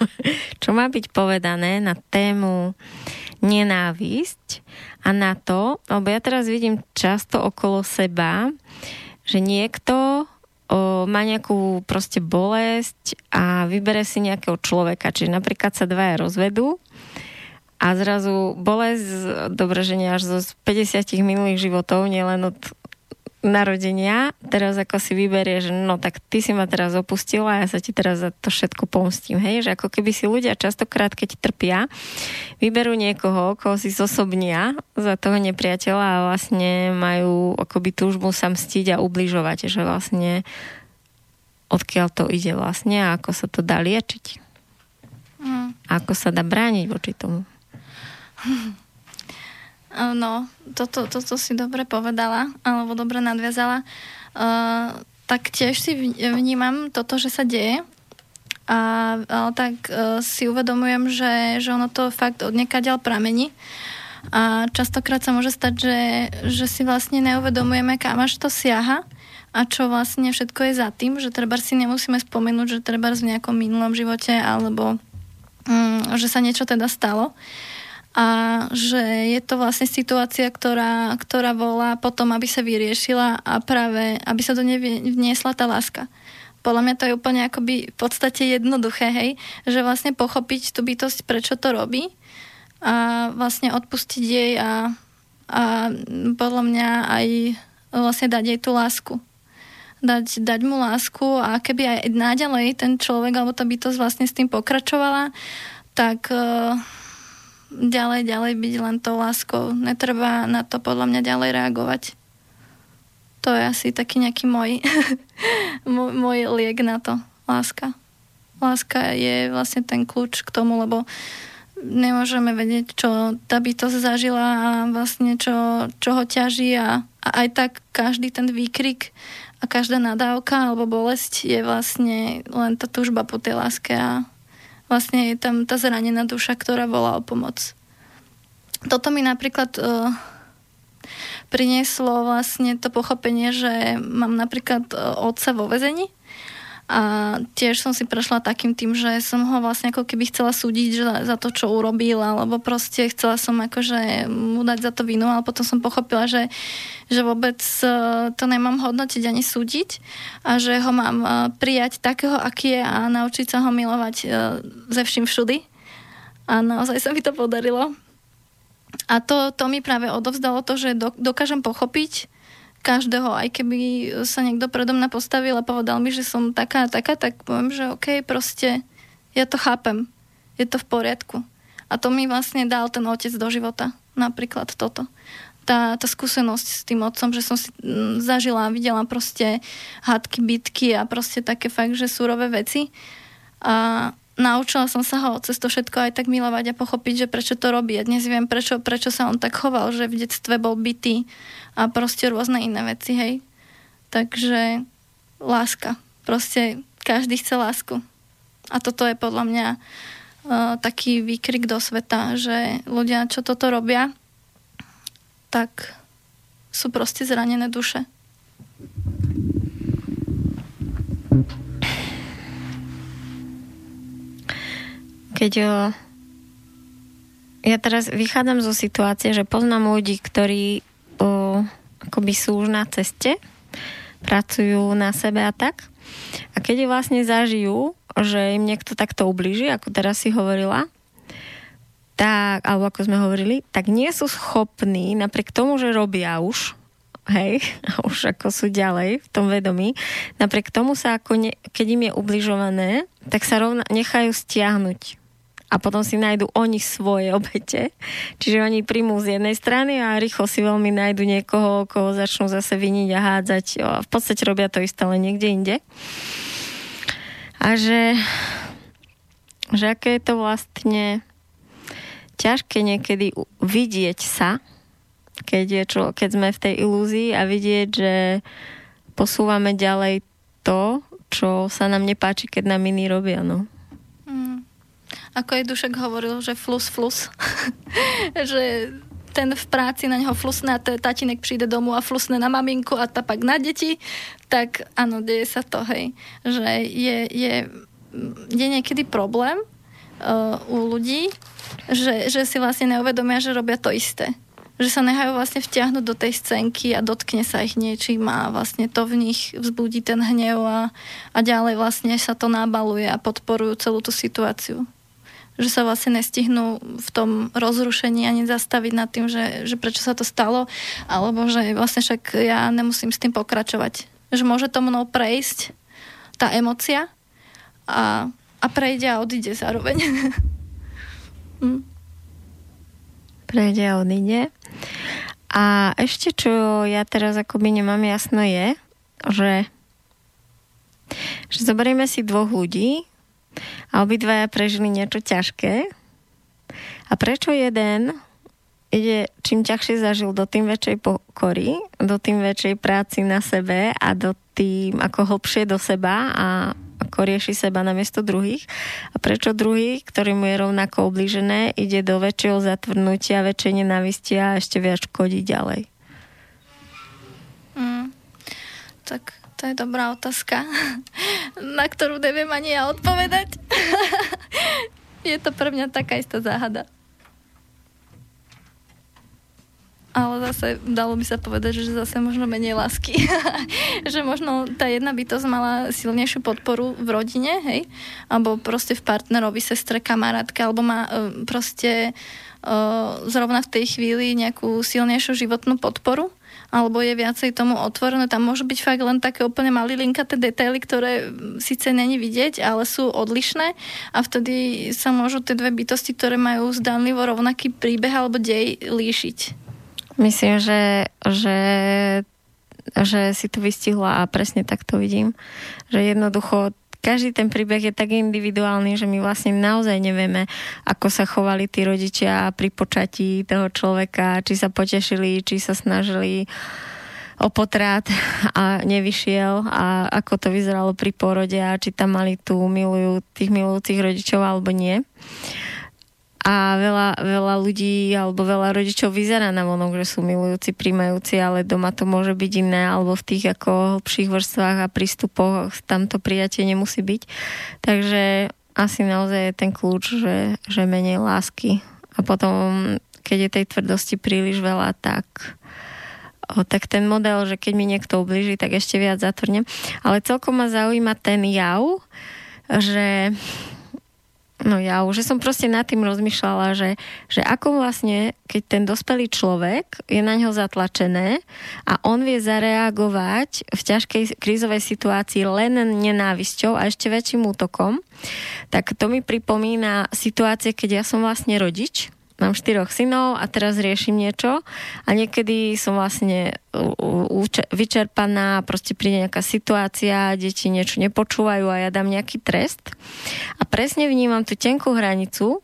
čo má byť povedané na tému nenávisť a na to, lebo ja teraz vidím často okolo seba, že niekto o, má nejakú proste bolesť a vybere si nejakého človeka. Čiže napríklad sa dvaja rozvedú a zrazu bolesť, dobre, že nie až zo 50 minulých životov, nielen od narodenia, teraz ako si vyberie, že no tak ty si ma teraz opustila a ja sa ti teraz za to všetko pomstím, hej, že ako keby si ľudia častokrát, keď trpia, vyberú niekoho, koho si zosobnia za toho nepriateľa a vlastne majú akoby túžbu sa mstiť a ubližovať, že vlastne odkiaľ to ide vlastne a ako sa to dá liečiť. Mm. A ako sa dá brániť voči tomu. [laughs] No, toto, toto si dobre povedala, alebo dobre nadviazala. Uh, tak tiež si vnímam toto, že sa deje. A, ale tak uh, si uvedomujem, že, že ono to fakt od ďal pramení. A častokrát sa môže stať, že, že si vlastne neuvedomujeme, kam až to siaha a čo vlastne všetko je za tým, že treba si nemusíme spomenúť, že treba v nejakom minulom živote alebo um, že sa niečo teda stalo a že je to vlastne situácia, ktorá, ktorá volá potom, aby sa vyriešila a práve, aby sa do nej vniesla tá láska. Podľa mňa to je úplne akoby v podstate jednoduché, hej, že vlastne pochopiť tú bytosť, prečo to robí a vlastne odpustiť jej a, a podľa mňa aj vlastne dať jej tú lásku. Dať, dať mu lásku a keby aj náďalej ten človek alebo tá bytosť vlastne s tým pokračovala, tak uh, ďalej, ďalej byť len tou láskou. Netreba na to podľa mňa ďalej reagovať. To je asi taký nejaký [laughs] môj, môj liek na to. Láska. Láska je vlastne ten kľúč k tomu, lebo nemôžeme vedieť, čo tá bytosť zažila a vlastne čo, čo ho ťaží a, a aj tak každý ten výkrik a každá nadávka alebo bolesť je vlastne len tá túžba po tej láske a vlastne je tam tá zranená duša, ktorá volá o pomoc. Toto mi napríklad uh, prinieslo vlastne to pochopenie, že mám napríklad uh, otca vo vezení a tiež som si prešla takým tým, že som ho vlastne ako keby chcela súdiť za, za to, čo urobil, alebo proste chcela som akože mu dať za to vinu, ale potom som pochopila, že, že vôbec e, to nemám hodnotiť ani súdiť a že ho mám e, prijať takého, aký je a naučiť sa ho milovať e, ze vším všudy. A naozaj sa mi to podarilo. A to, to mi práve odovzdalo to, že dokážem pochopiť, každého, aj keby sa niekto predo mňa postavil a povedal mi, že som taká a taká, tak poviem, že OK, proste ja to chápem. Je to v poriadku. A to mi vlastne dal ten otec do života. Napríklad toto. Tá, tá skúsenosť s tým otcom, že som si zažila, videla proste hádky, bitky a proste také fakt, že súrové veci. A naučila som sa ho cez to všetko aj tak milovať a pochopiť, že prečo to robí. A dnes viem, prečo, prečo sa on tak choval, že v detstve bol bytý a proste rôzne iné veci, hej. Takže láska. Proste každý chce lásku. A toto je podľa mňa uh, taký výkrik do sveta, že ľudia, čo toto robia, tak sú proste zranené duše. Keď o, ja teraz vychádzam zo situácie, že poznám ľudí, ktorí o, akoby sú už na ceste, pracujú na sebe a tak. A keď vlastne zažijú, že im niekto takto ubliží, ako teraz si hovorila, tak, alebo ako sme hovorili, tak nie sú schopní, napriek tomu, že robia už, hej, [laughs] už ako sú ďalej v tom vedomí, napriek tomu sa ako ne, keď im je ubližované, tak sa rovna nechajú stiahnuť a potom si nájdu oni svoje obete. Čiže oni príjmú z jednej strany a rýchlo si veľmi nájdu niekoho, koho začnú zase viniť a hádzať. A v podstate robia to isté, ale niekde inde. A že, že aké je to vlastne ťažké niekedy vidieť sa, keď, je čo, keď sme v tej ilúzii a vidieť, že posúvame ďalej to, čo sa nám nepáči, keď nám iní robia. No. Ako aj Dušek hovoril, že flus, flus. [laughs] že ten v práci na neho flusne a tatinek príde domu a flusne na maminku a pak na deti, tak áno, deje sa to, hej. Že je, je, je niekedy problém uh, u ľudí, že, že si vlastne neuvedomia, že robia to isté. Že sa nehajú vlastne vtiahnuť do tej scénky a dotkne sa ich niečím a vlastne to v nich vzbudí ten hnev a, a ďalej vlastne sa to nabaluje a podporujú celú tú situáciu že sa vlastne nestihnú v tom rozrušení ani zastaviť nad tým, že, že prečo sa to stalo, alebo že vlastne však ja nemusím s tým pokračovať. Že môže to mnou prejsť tá emocia a, a prejde a odíde zároveň. [laughs] hm. Prejde a odíde. A ešte, čo ja teraz akoby nemám jasno je, že, že zoberieme si dvoch ľudí, a obidvaja prežili niečo ťažké. A prečo jeden ide, čím ťažšie zažil, do tým väčšej pokory, do tým väčšej práci na sebe a do tým ako hlbšie do seba a ako rieši seba namiesto druhých. A prečo druhý, ktorý mu je rovnako oblížené, ide do väčšieho zatvrdnutia, väčšej nenávisti a ešte viac škodí ďalej? Tak to je dobrá otázka, [laughs] na ktorú neviem ani ja odpovedať. [laughs] je to pre mňa taká istá záhada. Ale zase dalo by sa povedať, že zase možno menej lásky. [laughs] že možno tá jedna bytosť mala silnejšiu podporu v rodine, hej? Alebo proste v partnerovi, sestre, kamarátke, alebo má uh, proste uh, zrovna v tej chvíli nejakú silnejšiu životnú podporu alebo je viacej tomu otvorené. Tam môžu byť fakt len také úplne malilinkaté detaily, ktoré síce není vidieť, ale sú odlišné a vtedy sa môžu tie dve bytosti, ktoré majú zdanlivo rovnaký príbeh alebo dej líšiť. Myslím, že, že že si to vystihla a presne tak to vidím. Že jednoducho každý ten príbeh je tak individuálny, že my vlastne naozaj nevieme, ako sa chovali tí rodičia pri počatí toho človeka, či sa potešili, či sa snažili o potrat a nevyšiel a ako to vyzeralo pri porode a či tam mali tú milujú, tých milujúcich rodičov alebo nie a veľa, veľa ľudí alebo veľa rodičov vyzerá na vonok, že sú milujúci, príjmajúci, ale doma to môže byť iné alebo v tých ako hlbších vrstvách a prístupoch tam to prijatie nemusí byť. Takže asi naozaj je ten kľúč, že, že menej lásky. A potom, keď je tej tvrdosti príliš veľa, tak o, tak ten model, že keď mi niekto ubliží, tak ešte viac zatvrdnem. Ale celkom ma zaujíma ten jav, že No ja už som proste nad tým rozmýšľala, že, že ako vlastne, keď ten dospelý človek je na ňo zatlačené a on vie zareagovať v ťažkej krízovej situácii len nenávisťou a ešte väčším útokom, tak to mi pripomína situácie, keď ja som vlastne rodič mám štyroch synov a teraz riešim niečo a niekedy som vlastne vyčerpaná, proste príde nejaká situácia, deti niečo nepočúvajú a ja dám nejaký trest. A presne vnímam tú tenkú hranicu,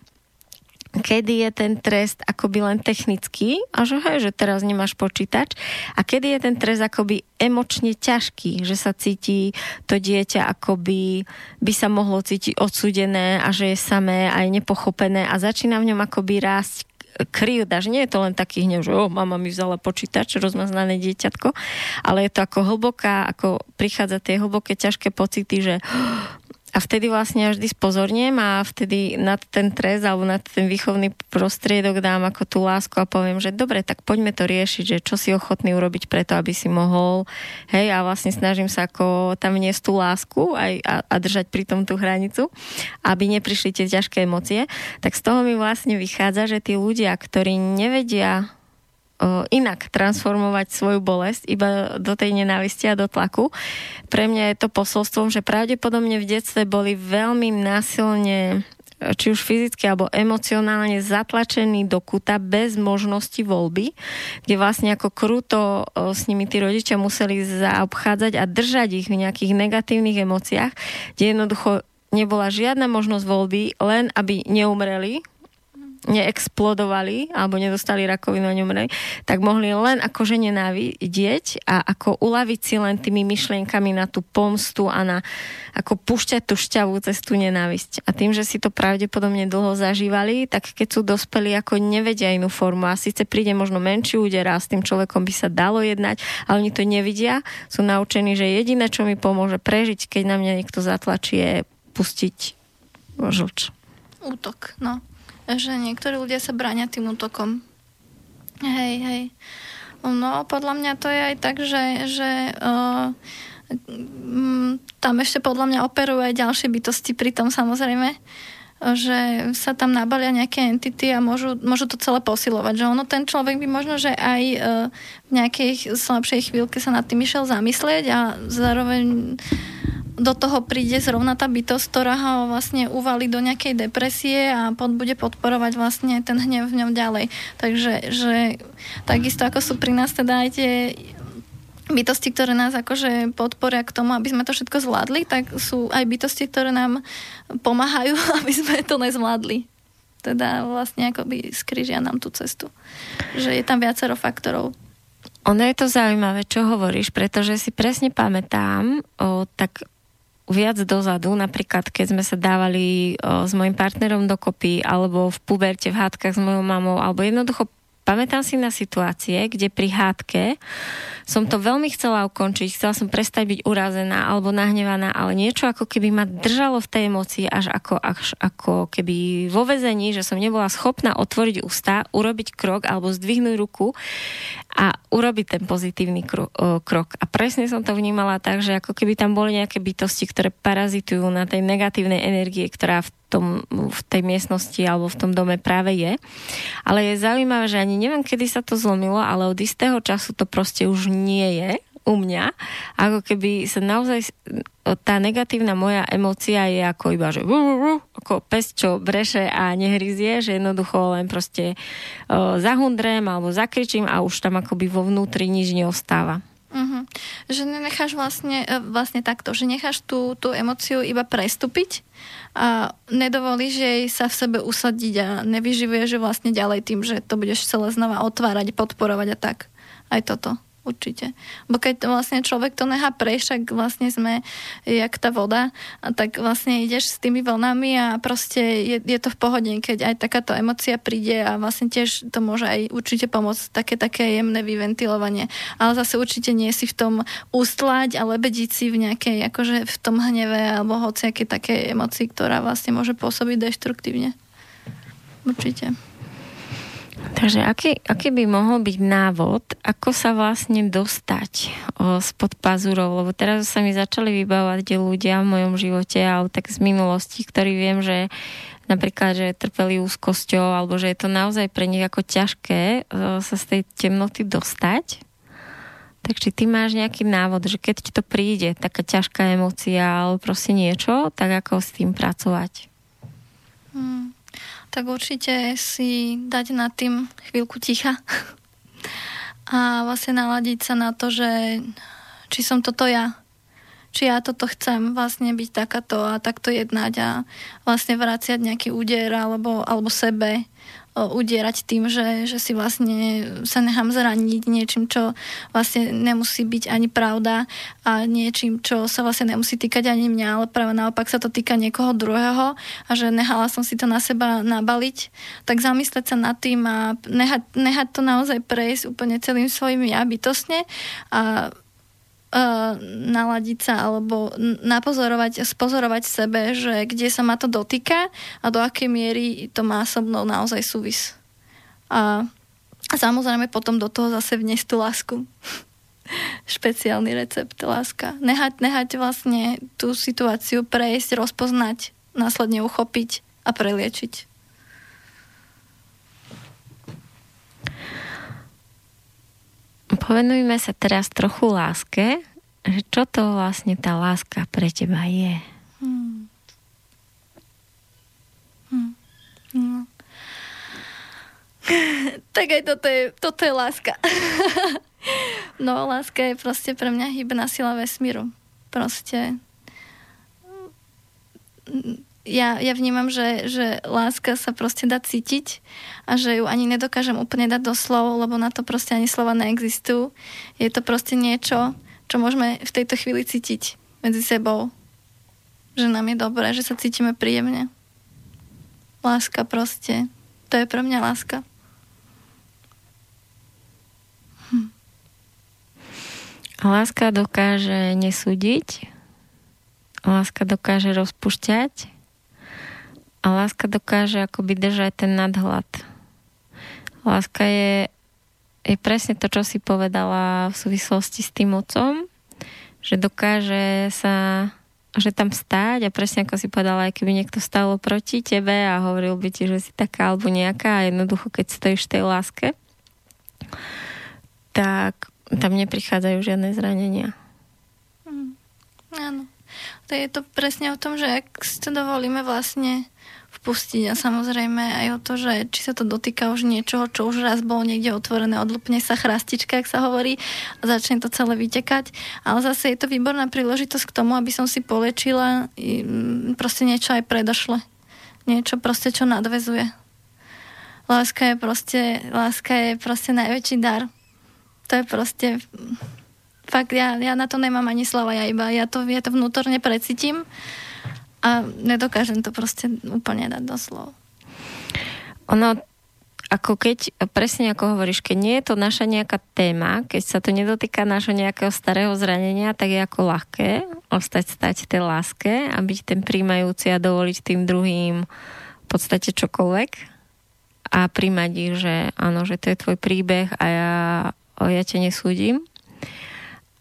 kedy je ten trest akoby len technický a že hej, že teraz nemáš počítač. A kedy je ten trest akoby emočne ťažký, že sa cíti to dieťa akoby by sa mohlo cítiť odsudené a že je samé a je nepochopené a začína v ňom akoby rásť krivda, že nie je to len taký hnev, že oh, mama mi vzala počítač, rozmaznané dieťatko, ale je to ako hlboká, ako prichádza tie hlboké, ťažké pocity, že a vtedy vlastne až vždy spozorniem a vtedy na ten trest alebo na ten výchovný prostriedok dám ako tú lásku a poviem, že dobre, tak poďme to riešiť, že čo si ochotný urobiť preto, aby si mohol, hej, a vlastne snažím sa ako tam vniesť tú lásku aj, a, a držať pri tom tú hranicu, aby neprišli tie ťažké emócie, tak z toho mi vlastne vychádza, že tí ľudia, ktorí nevedia inak transformovať svoju bolesť iba do tej nenávisti a do tlaku. Pre mňa je to posolstvom, že pravdepodobne v detstve boli veľmi násilne či už fyzicky alebo emocionálne zatlačení do kuta bez možnosti voľby, kde vlastne ako kruto s nimi tí rodičia museli zaobchádzať a držať ich v nejakých negatívnych emóciách, kde jednoducho nebola žiadna možnosť voľby, len aby neumreli, neexplodovali alebo nedostali rakovinu a neumreli, tak mohli len akože nenávidieť a ako uľaviť si len tými myšlienkami na tú pomstu a na ako púšťať tú šťavu cez tú nenávisť. A tým, že si to pravdepodobne dlho zažívali, tak keď sú dospelí, ako nevedia inú formu a síce príde možno menší úder a s tým človekom by sa dalo jednať, ale oni to nevidia, sú naučení, že jediné, čo mi pomôže prežiť, keď na mňa niekto zatlačí, je pustiť žlč. Útok, no že niektorí ľudia sa bráňa tým útokom. Hej, hej. No, podľa mňa to je aj tak, že, že uh, tam ešte podľa mňa operujú aj ďalšie bytosti pri tom samozrejme, že sa tam nabalia nejaké entity a môžu, môžu to celé posilovať. Že ono, ten človek by možno, že aj uh, v nejakej slabšej chvíľke sa nad tým išiel zamyslieť a zároveň do toho príde zrovna tá bytosť, ktorá ho vlastne uvali do nejakej depresie a pod, bude podporovať vlastne ten hnev v ňom ďalej. Takže že, takisto ako sú pri nás teda aj tie bytosti, ktoré nás akože podporia k tomu, aby sme to všetko zvládli, tak sú aj bytosti, ktoré nám pomáhajú, [laughs] aby sme to nezvládli. Teda vlastne akoby skrížia nám tú cestu. Že je tam viacero faktorov. Ono je to zaujímavé, čo hovoríš, pretože si presne pamätám, o, tak viac dozadu, napríklad keď sme sa dávali o, s mojim partnerom dokopy, alebo v puberte, v hádkach s mojou mamou, alebo jednoducho pamätám si na situácie, kde pri hádke som to veľmi chcela ukončiť, chcela som prestať byť urazená alebo nahnevaná, ale niečo ako keby ma držalo v tej emocii až ako, až ako keby vo vezení, že som nebola schopná otvoriť ústa, urobiť krok alebo zdvihnúť ruku a urobiť ten pozitívny krok. A presne som to vnímala tak, že ako keby tam boli nejaké bytosti, ktoré parazitujú na tej negatívnej energie, ktorá v tom, v tej miestnosti alebo v tom dome práve je. Ale je zaujímavé, že ani neviem, kedy sa to zlomilo, ale od istého času to proste už nie je u mňa. Ako keby sa naozaj tá negatívna moja emócia je ako iba, že ako pes, čo breše a nehryzie, že jednoducho len proste zahundrem alebo zakričím a už tam akoby vo vnútri nič neostáva. Uh-huh. Že necháš vlastne, e, vlastne takto, že necháš tú, tú emociu iba prestúpiť a nedovolíš jej sa v sebe usadiť a nevyživuješ vlastne ďalej tým, že to budeš celé znova otvárať, podporovať a tak. Aj toto určite. Bo keď vlastne človek to nechá prejsť, vlastne sme jak tá voda, tak vlastne ideš s tými vlnami a proste je, je to v pohode, keď aj takáto emocia príde a vlastne tiež to môže aj určite pomôcť také, také jemné vyventilovanie. Ale zase určite nie si v tom ustlať a lebediť si v nejakej, akože v tom hneve alebo hociaké také emocii, ktorá vlastne môže pôsobiť deštruktívne. Určite. Takže aký, aký by mohol byť návod, ako sa vlastne dostať o, spod pazurov, lebo teraz sa mi začali vybávať ľudia v mojom živote, ale tak z minulosti, ktorí viem, že napríklad, že trpeli úzkosťou, alebo že je to naozaj pre nich ako ťažké o, sa z tej temnoty dostať. Takže ty máš nejaký návod, že keď ti to príde, taká ťažká emócia alebo proste niečo, tak ako s tým pracovať? Hmm tak určite si dať nad tým chvíľku ticha [laughs] a vlastne naladiť sa na to, že či som toto ja, či ja toto chcem vlastne byť takáto a takto jednať a vlastne vráciať nejaký úder alebo, alebo sebe udierať tým, že, že si vlastne sa nechám zraniť niečím, čo vlastne nemusí byť ani pravda a niečím, čo sa vlastne nemusí týkať ani mňa, ale práve naopak sa to týka niekoho druhého a že nehala som si to na seba nabaliť, tak zamysleť sa nad tým a nehať, nehať to naozaj prejsť úplne celým svojim ja bytostne a uh, naladiť sa alebo napozorovať, spozorovať sebe, že kde sa ma to dotýka a do akej miery to má so mnou naozaj súvis. A samozrejme potom do toho zase vniesť tú lásku. [laughs] Špeciálny recept, láska. Nehať, nehať vlastne tú situáciu prejsť, rozpoznať, následne uchopiť a preliečiť. Povenujme sa teraz trochu láske. Že čo to vlastne tá láska pre teba je? Hmm. Hmm. No. tak aj toto je, toto je láska. [laughs] no, láska je proste pre mňa hybná sila vesmíru. Proste ja, ja vnímam, že, že láska sa proste dá cítiť a že ju ani nedokážem úplne dať do slov, lebo na to proste ani slova neexistujú. Je to proste niečo, čo môžeme v tejto chvíli cítiť medzi sebou. Že nám je dobré, že sa cítime príjemne. Láska proste. To je pre mňa láska. Hm. Láska dokáže nesúdiť, láska dokáže rozpušťať, a láska dokáže akoby držať ten nadhľad. Láska je, je presne to, čo si povedala v súvislosti s tým otcom, že dokáže sa že tam stáť a presne ako si povedala, aj keby niekto stalo proti tebe a hovoril by ti, že si taká alebo nejaká a jednoducho, keď stojíš v tej láske, tak tam neprichádzajú žiadne zranenia. Mm, áno. To je to presne o tom, že ak si to dovolíme vlastne vpustiť a samozrejme aj o to, že či sa to dotýka už niečoho, čo už raz bolo niekde otvorené, odlupne sa chrastička, ak sa hovorí, a začne to celé vytekať. Ale zase je to výborná príležitosť k tomu, aby som si polečila mm, proste niečo aj predošle. Niečo proste, čo nadvezuje. Láska je proste, láska je proste najväčší dar. To je proste fakt, ja, ja na to nemám ani slova, ja iba, ja to, ja to vnútorne precítim a nedokážem to proste úplne dať do slov. Ono, ako keď, presne ako hovoríš, keď nie je to naša nejaká téma, keď sa to nedotýka našho nejakého starého zranenia, tak je ako ľahké ostať stať tej láske a byť ten príjmajúci a dovoliť tým druhým v podstate čokoľvek a príjmať ich, že áno, že to je tvoj príbeh a ja, ja ťa nesúdim.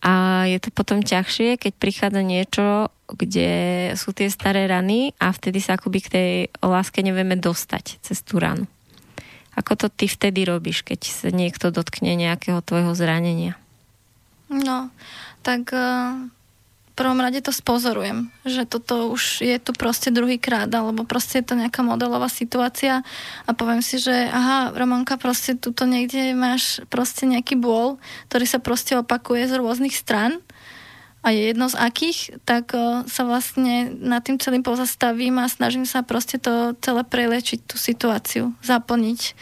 A je to potom ťažšie, keď prichádza niečo, kde sú tie staré rany a vtedy sa akoby k tej láske nevieme dostať cez tú ranu. Ako to ty vtedy robíš, keď sa niekto dotkne nejakého tvojho zranenia? No, tak v prvom rade to spozorujem, že toto už je tu proste druhý krát, alebo proste je to nejaká modelová situácia a poviem si, že aha, Romanka, proste tuto niekde máš proste nejaký bôl, ktorý sa proste opakuje z rôznych stran a je jedno z akých, tak sa vlastne nad tým celým pozastavím a snažím sa proste to celé prelečiť, tú situáciu, zaplniť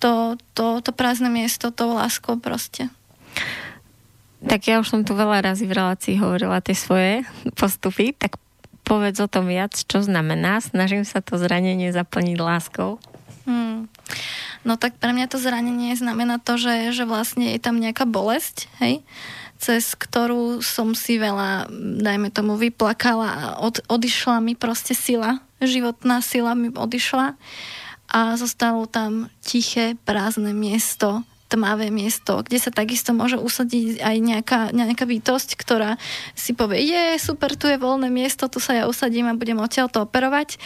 to, to, to prázdne miesto tou láskou proste. Tak ja už som tu veľa razy v relácii hovorila tie svoje postupy, tak povedz o tom viac, čo znamená. Snažím sa to zranenie zaplniť láskou. Hmm. No tak pre mňa to zranenie znamená to, že, že vlastne je tam nejaká bolesť, hej? cez ktorú som si veľa, dajme tomu, vyplakala a od, odišla mi proste sila, životná sila mi odišla a zostalo tam tiché, prázdne miesto, tmavé miesto, kde sa takisto môže usadiť aj nejaká, nejaká bytosť, ktorá si povie, je super, tu je voľné miesto, tu sa ja usadím a budem odtiaľ to operovať,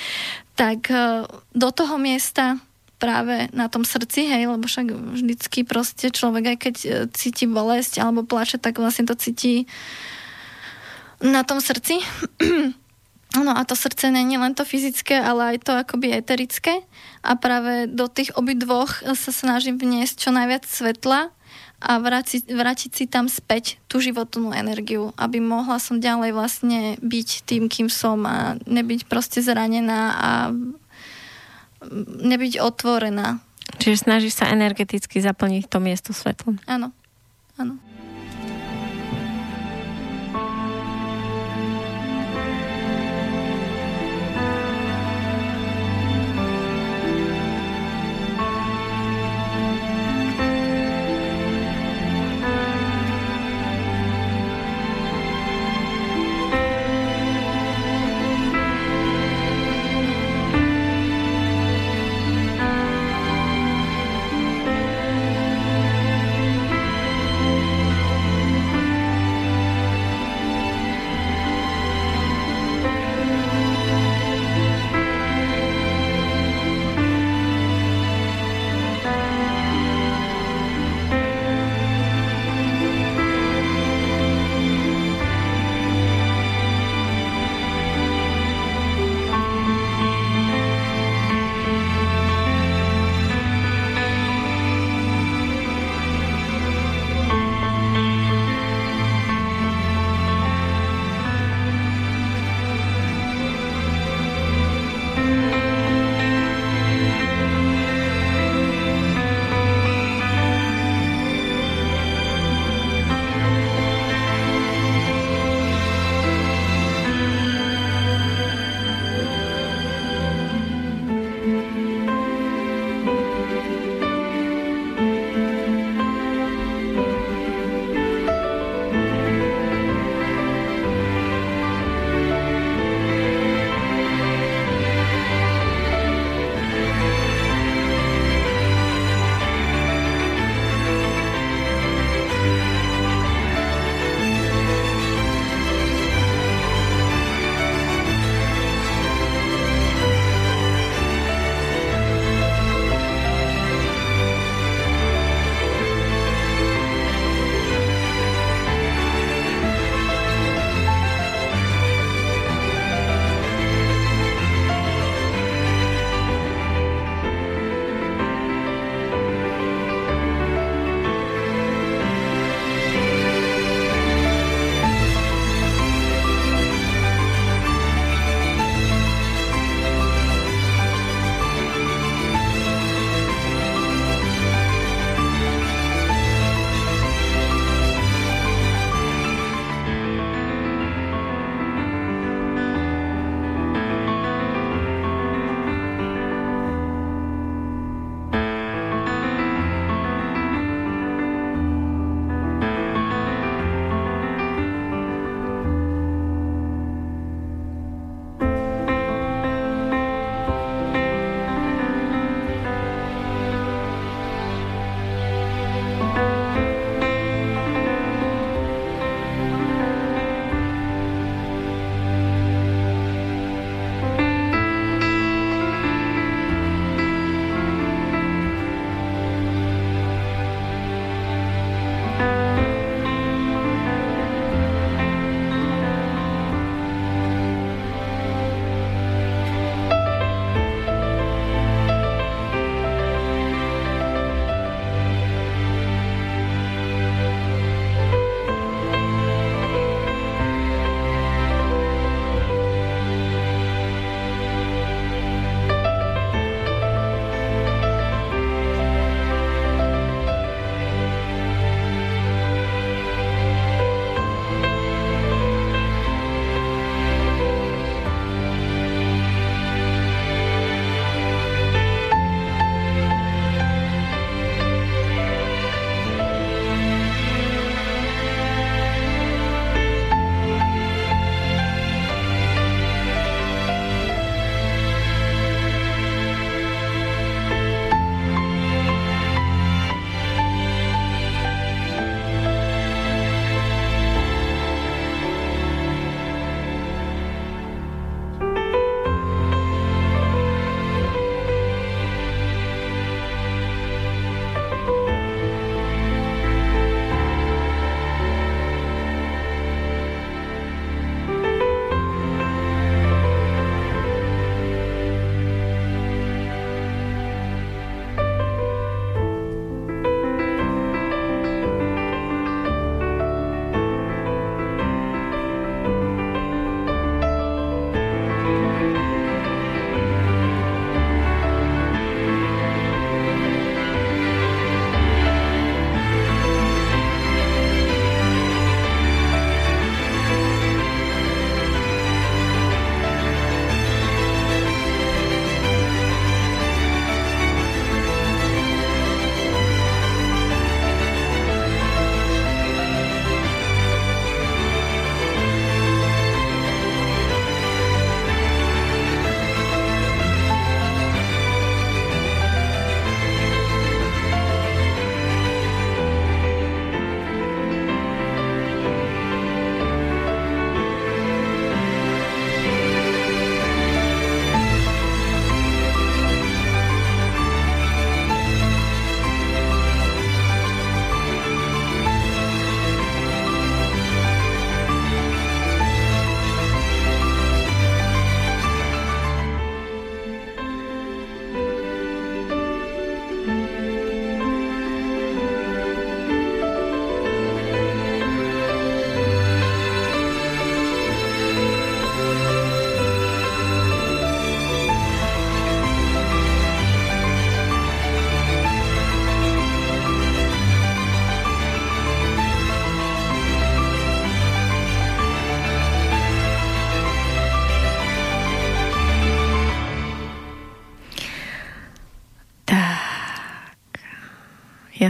tak eh, do toho miesta práve na tom srdci, hej, lebo však vždycky proste človek, aj keď e, cíti bolesť alebo plače, tak vlastne to cíti na tom srdci. [clears throat] No a to srdce není len to fyzické, ale aj to akoby eterické. A práve do tých obidvoch sa snažím vniesť čo najviac svetla a vrátiť, vrátiť si tam späť tú životnú energiu, aby mohla som ďalej vlastne byť tým, kým som a nebyť proste zranená a nebyť otvorená. Čiže snažíš sa energeticky zaplniť to miesto svetlom. Áno, áno.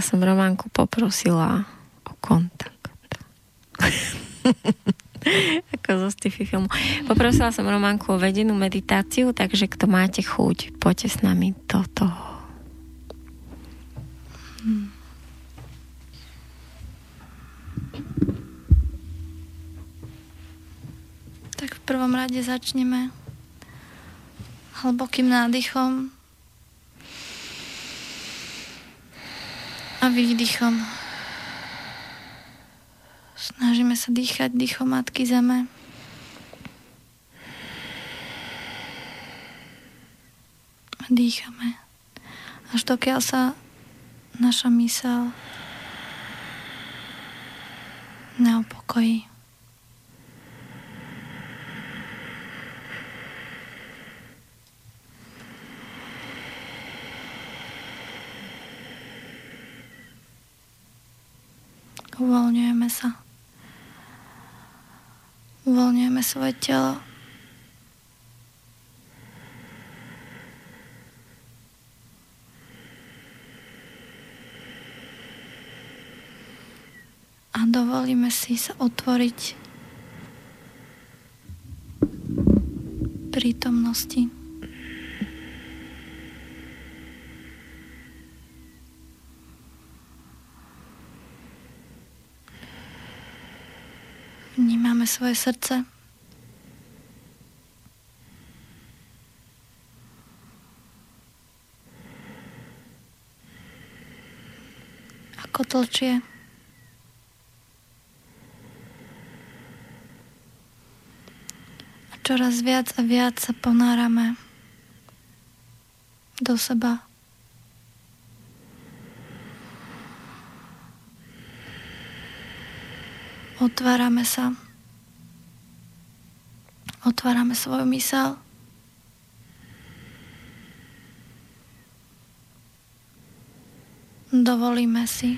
Som Románku poprosila o kontakt. [laughs] Ako zo sci-fi filmu. Poprosila som Románku o vedenú meditáciu, takže kto máte chuť, poďte s nami do toho. Hmm. Tak v prvom rade začneme hlbokým nádychom a výdychom. Snažíme sa dýchať dýchom Matky Zeme. A dýchame. Až dokiaľ sa naša mysel neopokojí. Uvoľňujeme sa. Uvoľňujeme svoje telo. A dovolíme si sa otvoriť prítomnosti. Vnímame svoje srdce. Ako tlčie. A čoraz viac a viac sa ponárame do seba. Otvárame sa. Otvárame svoju mysel. Dovolíme si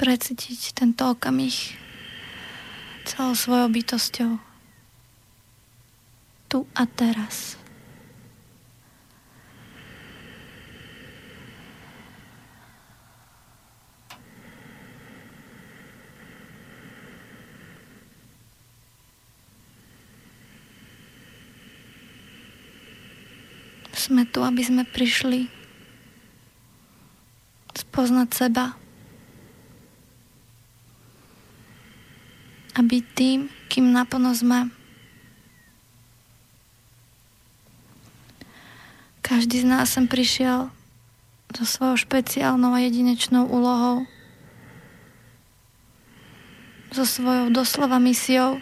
precítiť tento okamih celou svojou bytosťou. Tu a teraz. Sme tu, aby sme prišli spoznať seba a byť tým, kým naplno sme. Každý z nás sem prišiel so svojou špeciálnou a jedinečnou úlohou, so svojou doslova misiou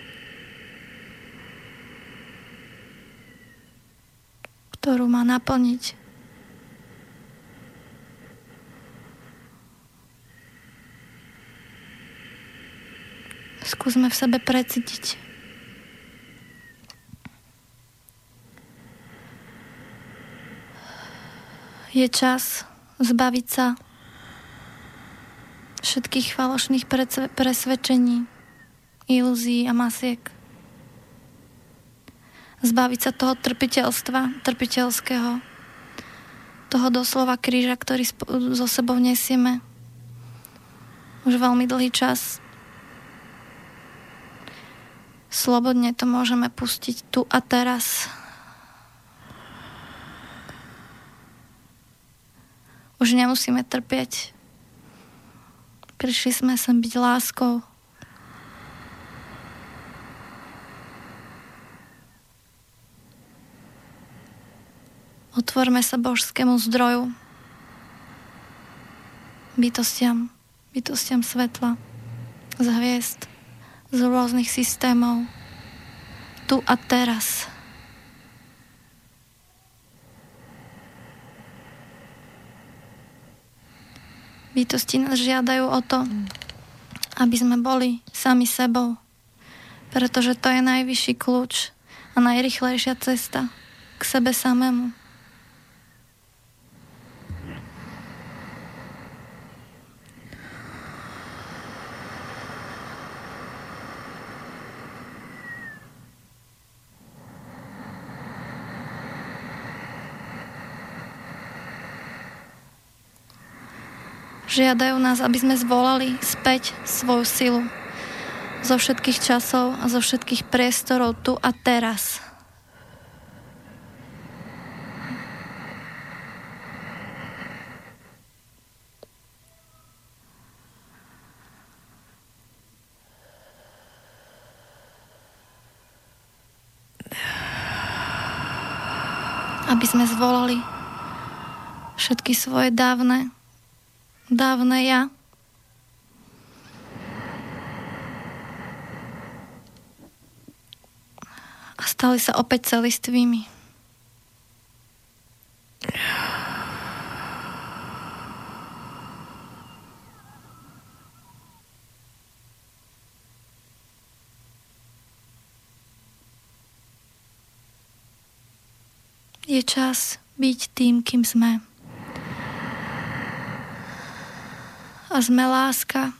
ktorú má naplniť. Skúsme v sebe precítiť. Je čas zbaviť sa všetkých falošných presvedčení, ilúzií a masiek zbaviť sa toho trpiteľstva, trpiteľského, toho doslova kríža, ktorý so sebou nesieme už veľmi dlhý čas. Slobodne to môžeme pustiť tu a teraz. Už nemusíme trpieť. Prišli sme sem byť láskou. Otvorme sa božskému zdroju, bytostiam, bytostiam svetla, z hviezd, z rôznych systémov, tu a teraz. Bytosti nás žiadajú o to, aby sme boli sami sebou, pretože to je najvyšší kľúč a najrychlejšia cesta k sebe samému. Žiadajú nás, aby sme zvolali späť svoju silu zo všetkých časov a zo všetkých priestorov tu a teraz. aby sme zvolali všetky svoje dávne, dávne ja. A stali sa opäť celistvými. Je čas byť tým, kým sme. A sme láska.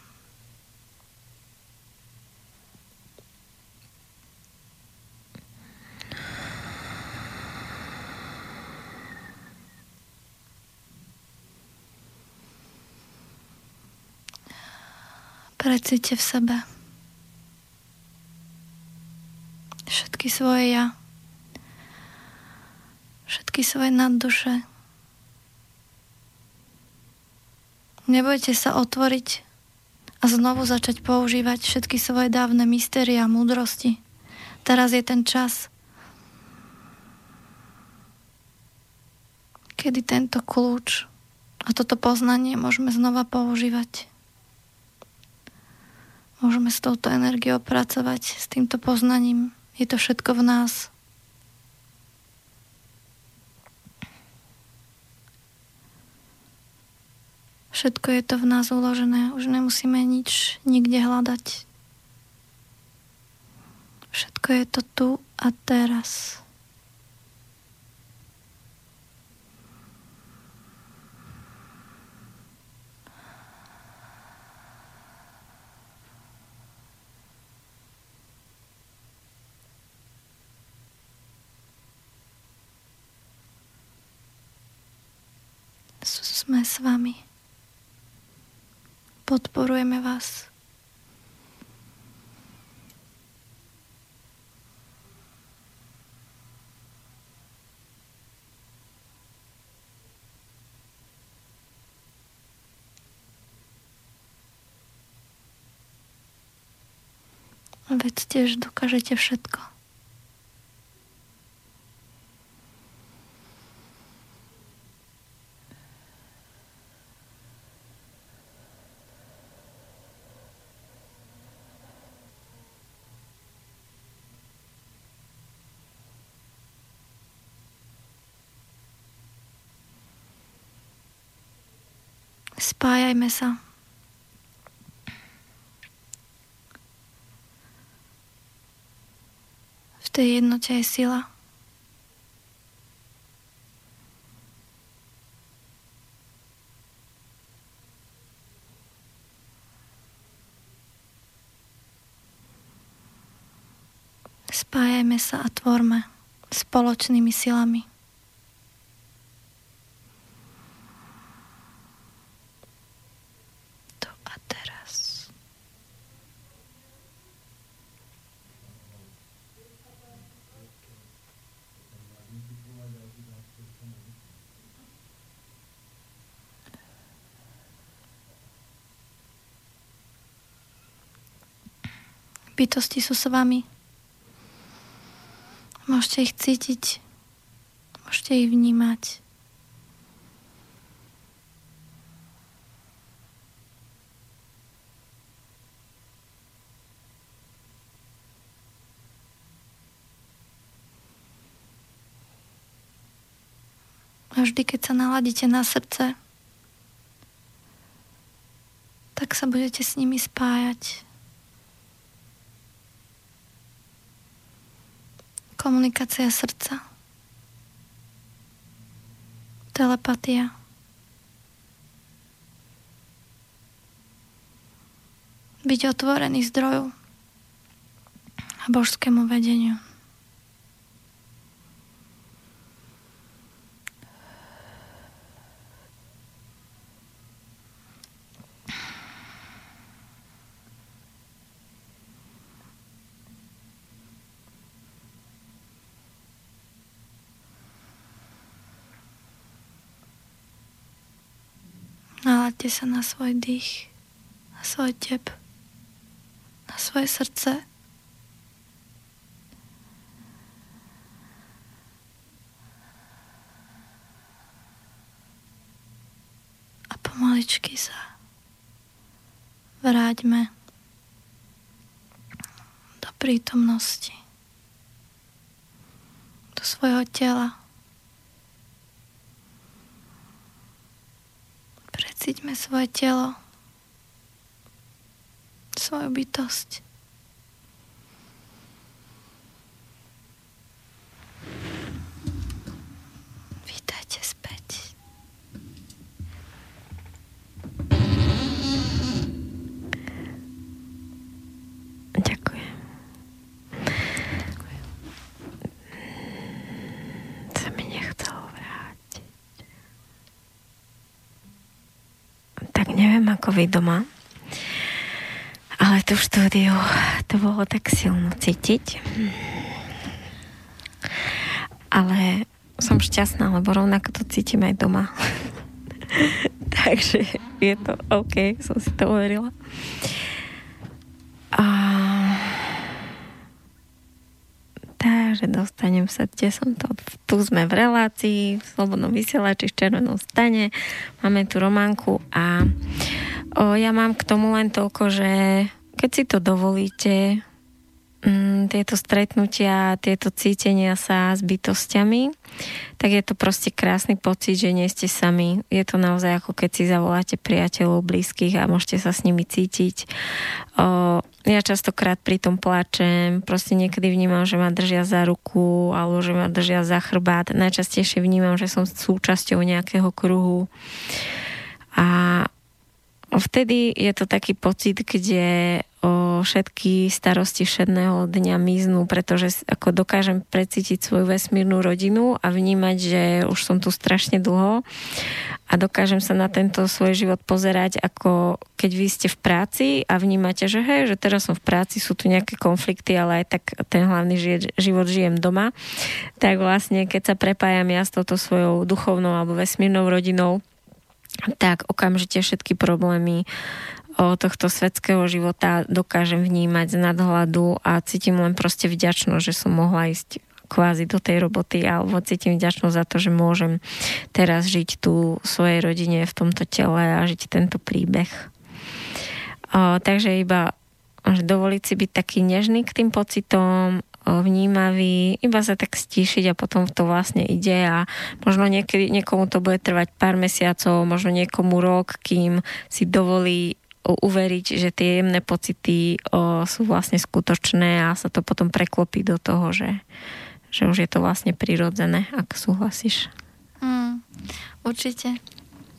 Precíte v sebe všetky svoje ja všetky svoje nadduše. Nebojte sa otvoriť a znovu začať používať všetky svoje dávne mystéria a múdrosti. Teraz je ten čas, kedy tento kľúč a toto poznanie môžeme znova používať. Môžeme s touto energiou pracovať, s týmto poznaním. Je to všetko v nás. Všetko je to v nás uložené, už nemusíme nič nikde hľadať. Všetko je to tu a teraz. Sme s vami. Podporujeme vás. Vedzte, že dokážete všetko. Spájajme sa. V tej jednote je sila. Spájajme sa a tvorme spoločnými silami. Bytosti sú s vami. Môžete ich cítiť, môžete ich vnímať. A vždy, keď sa naladíte na srdce, tak sa budete s nimi spájať. Komunikácia srdca. Telepatia. Byť otvorený zdroju a božskému vedeniu. Naladte sa na svoj dých, na svoj tep, na svoje srdce. A pomaličky sa vráťme do prítomnosti, do svojho tela. Precíťme svoje telo, svoju bytosť. Vy doma, ale tu štúdiu to bolo tak silno cítiť. Ale som šťastná, lebo rovnako to cítim aj doma. [laughs] Takže je to OK, som si to uverila. A... Takže dostanem sa, kde som to. Tu sme v relácii, v Slobodnom vysielači v Červenom stane. Máme tu Románku a o, ja mám k tomu len toľko, že keď si to dovolíte, mm, tieto stretnutia, tieto cítenia sa s bytostiami, tak je to proste krásny pocit, že nie ste sami. Je to naozaj ako keď si zavoláte priateľov, blízkych a môžete sa s nimi cítiť. O, ja častokrát pri tom plačem, proste niekedy vnímam, že ma držia za ruku alebo že ma držia za chrbát. Najčastejšie vnímam, že som súčasťou nejakého kruhu. A vtedy je to taký pocit, kde o všetky starosti všedného dňa miznú, pretože ako dokážem precítiť svoju vesmírnu rodinu a vnímať, že už som tu strašne dlho a dokážem sa na tento svoj život pozerať ako keď vy ste v práci a vnímate, že hej, že teraz som v práci, sú tu nejaké konflikty, ale aj tak ten hlavný život žijem doma. Tak vlastne, keď sa prepájam ja s touto svojou duchovnou alebo vesmírnou rodinou, tak okamžite všetky problémy tohto svetského života dokážem vnímať z nadhľadu a cítim len proste vďačnosť, že som mohla ísť kvázi do tej roboty alebo cítim vďačnosť za to, že môžem teraz žiť tu svojej rodine v tomto tele a žiť tento príbeh. O, takže iba že dovoliť si byť taký nežný k tým pocitom, vnímavý, iba sa tak stíšiť a potom to vlastne ide a možno niekedy, niekomu to bude trvať pár mesiacov, možno niekomu rok, kým si dovolí uveriť, že tie jemné pocity o, sú vlastne skutočné a sa to potom preklopí do toho, že, že už je to vlastne prirodzené, ak súhlasíš. Mm, určite,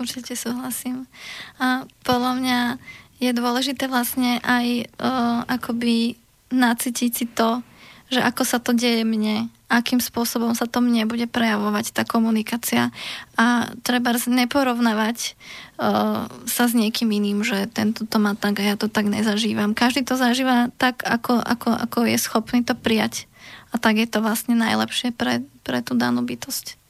určite súhlasím. A podľa mňa je dôležité vlastne aj o, akoby nacítiť si to, že ako sa to deje mne, akým spôsobom sa to mne bude prejavovať tá komunikácia a treba neporovnávať uh, sa s niekým iným, že tento to má tak a ja to tak nezažívam. Každý to zažíva tak, ako, ako, ako je schopný to prijať. A tak je to vlastne najlepšie pre, pre tú danú bytosť.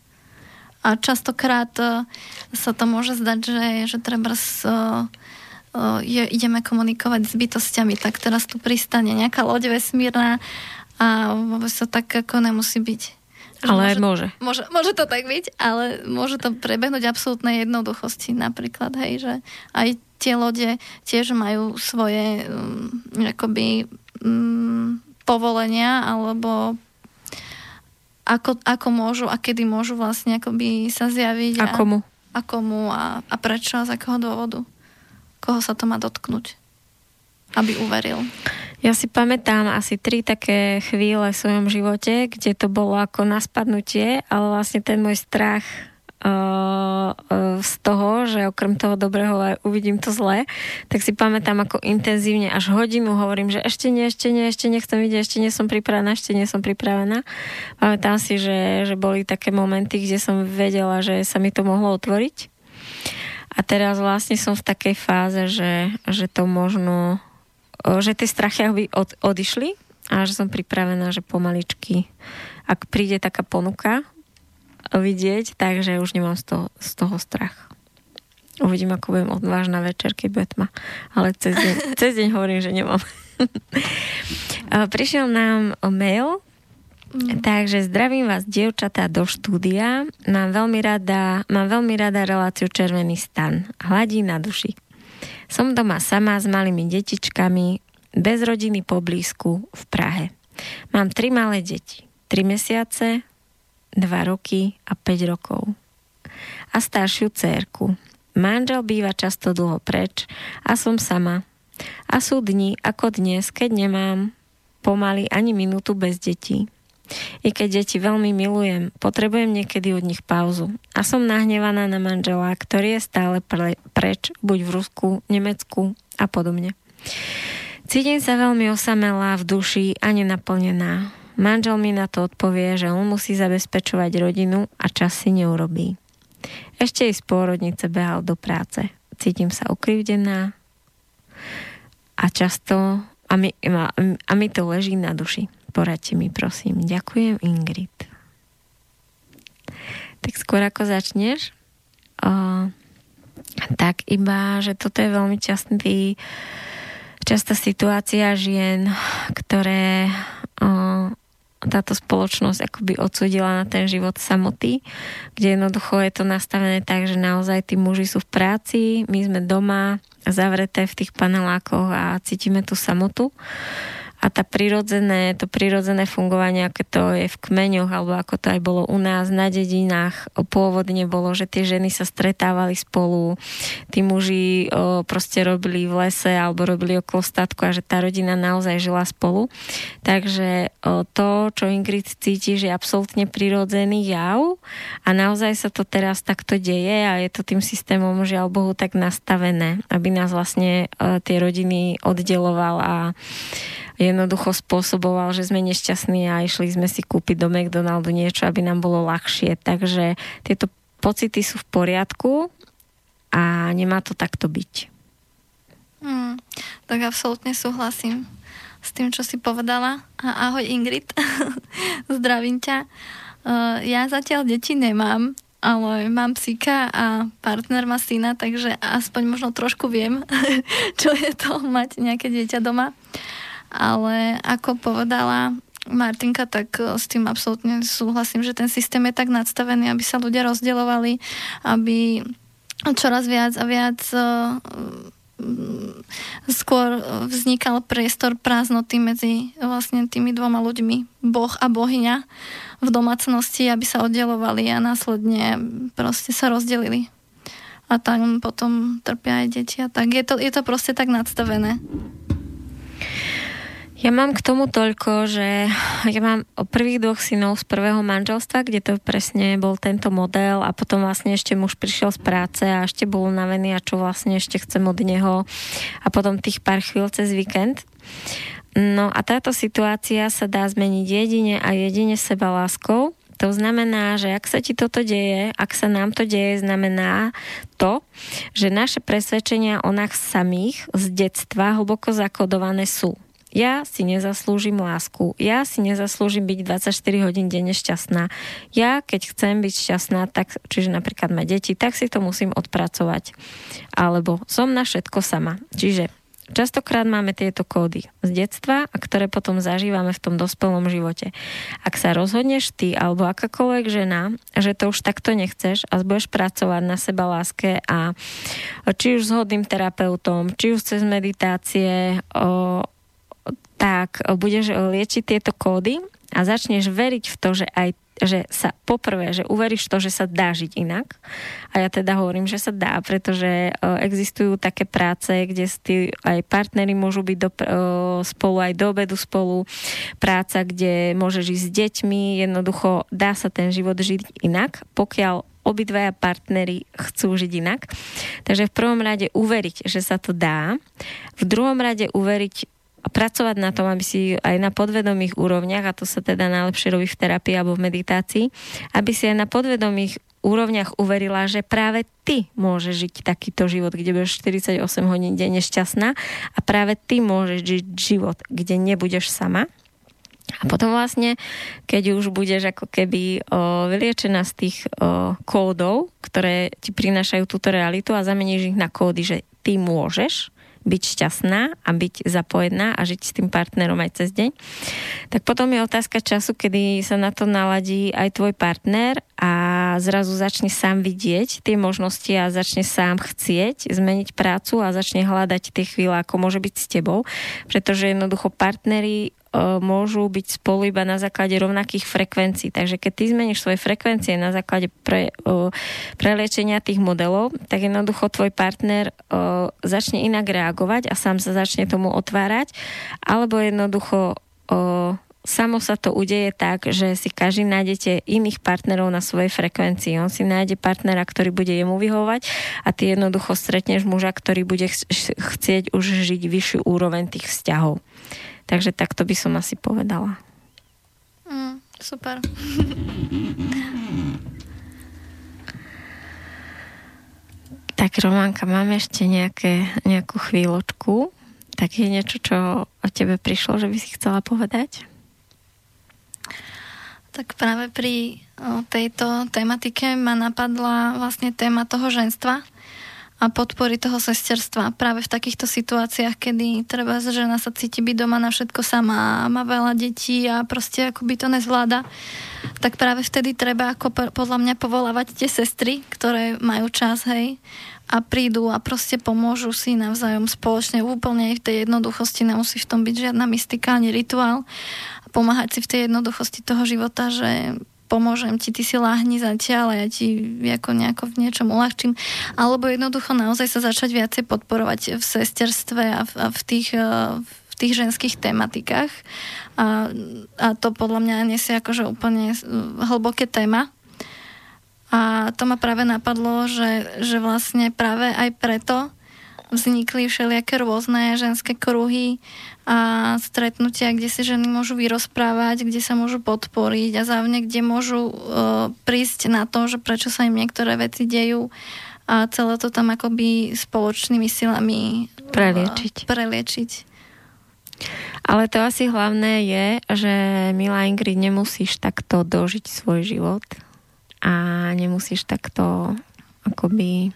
A častokrát uh, sa to môže zdať, že, že treba s, uh, je, ideme komunikovať s bytostiami, tak teraz tu pristane nejaká loď vesmírna a vôbec to tak ako nemusí byť. Ale môže, môže. môže. Môže to tak byť, ale môže to prebehnúť absolútnej jednoduchosti napríklad, hej, že aj tie lode tiež majú svoje um, akoby um, povolenia alebo ako, ako môžu a kedy môžu vlastne akoby sa zjaviť. A, a komu? A komu a, a prečo a z akého dôvodu. Koho sa to má dotknúť, aby uveril. Ja si pamätám asi tri také chvíle v svojom živote, kde to bolo ako na spadnutie, ale vlastne ten môj strach uh, uh, z toho, že okrem toho dobrého uvidím to zlé, tak si pamätám ako intenzívne až hodinu hovorím, že ešte nie, ešte nie, ešte nechcem vidieť, ešte nie som pripravená, ešte nie som pripravená. Pamätám si, že, že boli také momenty, kde som vedela, že sa mi to mohlo otvoriť. A teraz vlastne som v takej fáze, že, že to možno že tie strachy by od, odišli a že som pripravená, že pomaličky, ak príde taká ponuka vidieť, takže už nemám z toho, z toho strach. Uvidím, ako budem odvážna večer, keď bude tma. Ale cez deň, [laughs] cez deň hovorím, že nemám. [laughs] Prišiel nám mail, mm. takže zdravím vás, dievčatá, do štúdia. Mám veľmi rada, mám veľmi rada reláciu Červený stan. Hladí na duši. Som doma sama s malými detičkami, bez rodiny poblízku v Prahe. Mám tri malé deti. 3 mesiace, 2 roky a 5 rokov. A staršiu cérku. Manžel býva často dlho preč a som sama. A sú dni ako dnes, keď nemám pomaly ani minútu bez detí. I keď deti veľmi milujem, potrebujem niekedy od nich pauzu. A som nahnevaná na manžela, ktorý je stále pre, preč, buď v Rusku, Nemecku a podobne. Cítim sa veľmi osamelá v duši a nenaplnená. Manžel mi na to odpovie, že on musí zabezpečovať rodinu a čas si neurobí. Ešte i z pôrodnice behal do práce. Cítim sa ukrivdená a často a mi, a, mi to leží na duši. Poradte mi, prosím. Ďakujem, Ingrid. Tak skôr ako začneš, o, tak iba, že toto je veľmi častý, častá situácia žien, ktoré o, táto spoločnosť akoby odsudila na ten život samoty, kde jednoducho je to nastavené tak, že naozaj tí muži sú v práci, my sme doma zavreté v tých panelákoch a cítime tú samotu a tá prirodzené, to prirodzené fungovanie, aké to je v kmeňoch, alebo ako to aj bolo u nás na dedinách, pôvodne bolo, že tie ženy sa stretávali spolu, tí muži o, proste robili v lese alebo robili okolo statku a že tá rodina naozaj žila spolu. Takže o, to, čo Ingrid cíti, že je absolútne prirodzený jav a naozaj sa to teraz takto deje a je to tým systémom, žiaľ Bohu, tak nastavené, aby nás vlastne o, tie rodiny oddeloval a jednoducho spôsoboval, že sme nešťastní a išli sme si kúpiť do McDonaldu niečo, aby nám bolo ľahšie. Takže tieto pocity sú v poriadku a nemá to takto byť. Hmm, tak absolútne súhlasím s tým, čo si povedala. Ahoj Ingrid, [laughs] zdravím ťa. Uh, ja zatiaľ deti nemám, ale mám psíka a partner má syna, takže aspoň možno trošku viem, [laughs] čo je to mať nejaké dieťa doma ale ako povedala Martinka, tak e, s tým absolútne súhlasím, že ten systém je tak nadstavený, aby sa ľudia rozdielovali, aby čoraz viac a viac e, skôr vznikal priestor prázdnoty medzi vlastne tými dvoma ľuďmi, Boh a bohyňa v domácnosti, aby sa oddelovali a následne proste sa rozdelili. A tam potom trpia aj deti a tak. Je to, je to proste tak nadstavené. Ja mám k tomu toľko, že ja mám o prvých dvoch synov z prvého manželstva, kde to presne bol tento model a potom vlastne ešte muž prišiel z práce a ešte bol unavený a čo vlastne ešte chcem od neho a potom tých pár chvíľ cez víkend. No a táto situácia sa dá zmeniť jedine a jedine seba láskou. To znamená, že ak sa ti toto deje, ak sa nám to deje, znamená to, že naše presvedčenia o nás samých z detstva hlboko zakodované sú. Ja si nezaslúžim lásku. Ja si nezaslúžim byť 24 hodín denne šťastná. Ja, keď chcem byť šťastná, tak, čiže napríklad mať deti, tak si to musím odpracovať. Alebo som na všetko sama. Čiže častokrát máme tieto kódy z detstva, a ktoré potom zažívame v tom dospelom živote. Ak sa rozhodneš ty alebo akákoľvek žena, že to už takto nechceš a budeš pracovať na seba láske a či už s hodným terapeutom, či už cez meditácie, o, tak budeš liečiť tieto kódy a začneš veriť v to, že aj že sa poprvé, že uveríš to, že sa dá žiť inak. A ja teda hovorím, že sa dá, pretože e, existujú také práce, kde tí aj partnery môžu byť do, e, spolu, aj do obedu spolu. Práca, kde môžeš ísť s deťmi. Jednoducho dá sa ten život žiť inak, pokiaľ obidvaja partnery chcú žiť inak. Takže v prvom rade uveriť, že sa to dá. V druhom rade uveriť pracovať na tom, aby si aj na podvedomých úrovniach, a to sa teda najlepšie robí v terapii alebo v meditácii, aby si aj na podvedomých úrovniach uverila, že práve ty môžeš žiť takýto život, kde budeš 48 hodín denne šťastná a práve ty môžeš žiť život, kde nebudeš sama. A potom vlastne, keď už budeš ako keby o, vyliečená z tých o, kódov, ktoré ti prinášajú túto realitu a zameníš ich na kódy, že ty môžeš, byť šťastná a byť zapojená a žiť s tým partnerom aj cez deň, tak potom je otázka času, kedy sa na to naladí aj tvoj partner a zrazu začne sám vidieť tie možnosti a začne sám chcieť zmeniť prácu a začne hľadať tie chvíle, ako môže byť s tebou, pretože jednoducho partnery môžu byť spolu iba na základe rovnakých frekvencií. Takže keď ty zmeníš svoje frekvencie na základe pre, preliečenia tých modelov, tak jednoducho tvoj partner začne inak reagovať a sám sa začne tomu otvárať, alebo jednoducho samo sa to udeje tak, že si každý nájdete iných partnerov na svojej frekvencii. On si nájde partnera, ktorý bude jemu vyhovať a ty jednoducho stretneš muža, ktorý bude chcieť už žiť vyššiu úroveň tých vzťahov. Takže takto by som asi povedala. Mm, super. tak Románka, máme ešte nejaké, nejakú chvíľočku. Tak je niečo, čo o tebe prišlo, že by si chcela povedať? Tak práve pri tejto tematike ma napadla vlastne téma toho ženstva, a podpory toho sesterstva práve v takýchto situáciách, kedy treba žena sa cíti byť doma na všetko sama a má veľa detí a proste akoby to nezvláda, tak práve vtedy treba ako podľa mňa povolávať tie sestry, ktoré majú čas, hej, a prídu a proste pomôžu si navzájom spoločne. Úplne v tej jednoduchosti, nemusí v tom byť žiadna mystika ani rituál. A pomáhať si v tej jednoduchosti toho života, že pomôžem ti, ty si láhni zatiaľ a ja ti ako nejako v niečom uľahčím. Alebo jednoducho naozaj sa začať viacej podporovať v sesterstve a v, a v tých e, v tých ženských tematikách. A, a to podľa mňa nesie akože úplne hlboké téma. A to ma práve napadlo, že, že vlastne práve aj preto vznikli všelijaké rôzne ženské kruhy a stretnutia, kde si ženy môžu vyrozprávať, kde sa môžu podporiť a závne, kde môžu uh, prísť na to, že prečo sa im niektoré veci dejú a celé to tam akoby spoločnými silami preliečiť. Uh, preliečiť. Ale to asi hlavné je, že milá Ingrid, nemusíš takto dožiť svoj život a nemusíš takto akoby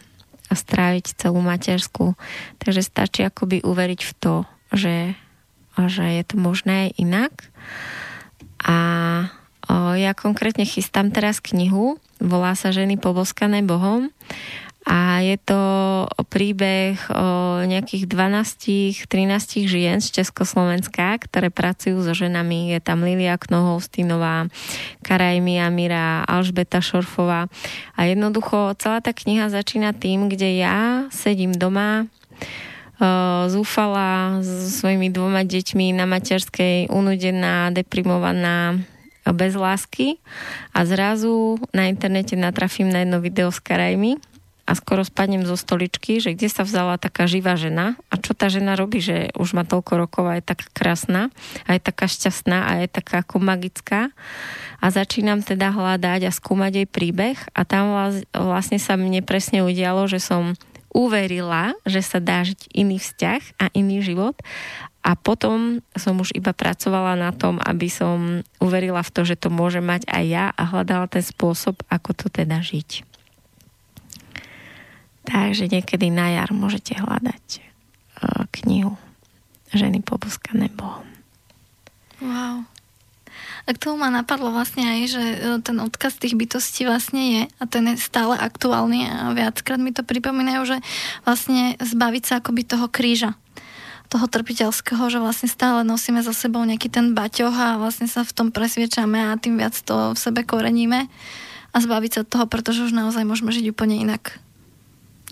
stráviť celú matersku. Takže stačí akoby uveriť v to, že že je to možné aj inak. A o, ja konkrétne chystám teraz knihu, volá sa Ženy poboskané Bohom a je to príbeh o nejakých 12-13 žien z Československa, ktoré pracujú so ženami. Je tam Lilia Knohovstinová, Karajmi Amira, Alžbeta Šorfová. A jednoducho celá tá kniha začína tým, kde ja sedím doma zúfala so svojimi dvoma deťmi na materskej, unudená, deprimovaná, bez lásky a zrazu na internete natrafím na jedno video s karajmi a skoro spadnem zo stoličky, že kde sa vzala taká živá žena? A čo tá žena robí, že už má toľko rokov a je taká krásna a je taká šťastná a je taká ako magická? A začínam teda hľadať a skúmať jej príbeh. A tam vlastne sa mne presne udialo, že som uverila, že sa dá žiť iný vzťah a iný život. A potom som už iba pracovala na tom, aby som uverila v to, že to môže mať aj ja a hľadala ten spôsob, ako to teda žiť. Takže niekedy na jar môžete hľadať uh, knihu Ženy poboskané Bohom. Wow. A k tomu ma napadlo vlastne aj, že e, ten odkaz tých bytostí vlastne je a ten je stále aktuálny a viackrát mi to pripomínajú, že vlastne zbaviť sa akoby toho kríža toho trpiteľského, že vlastne stále nosíme za sebou nejaký ten baťoh a vlastne sa v tom presviečame a tým viac to v sebe koreníme a zbaviť sa toho, pretože už naozaj môžeme žiť úplne inak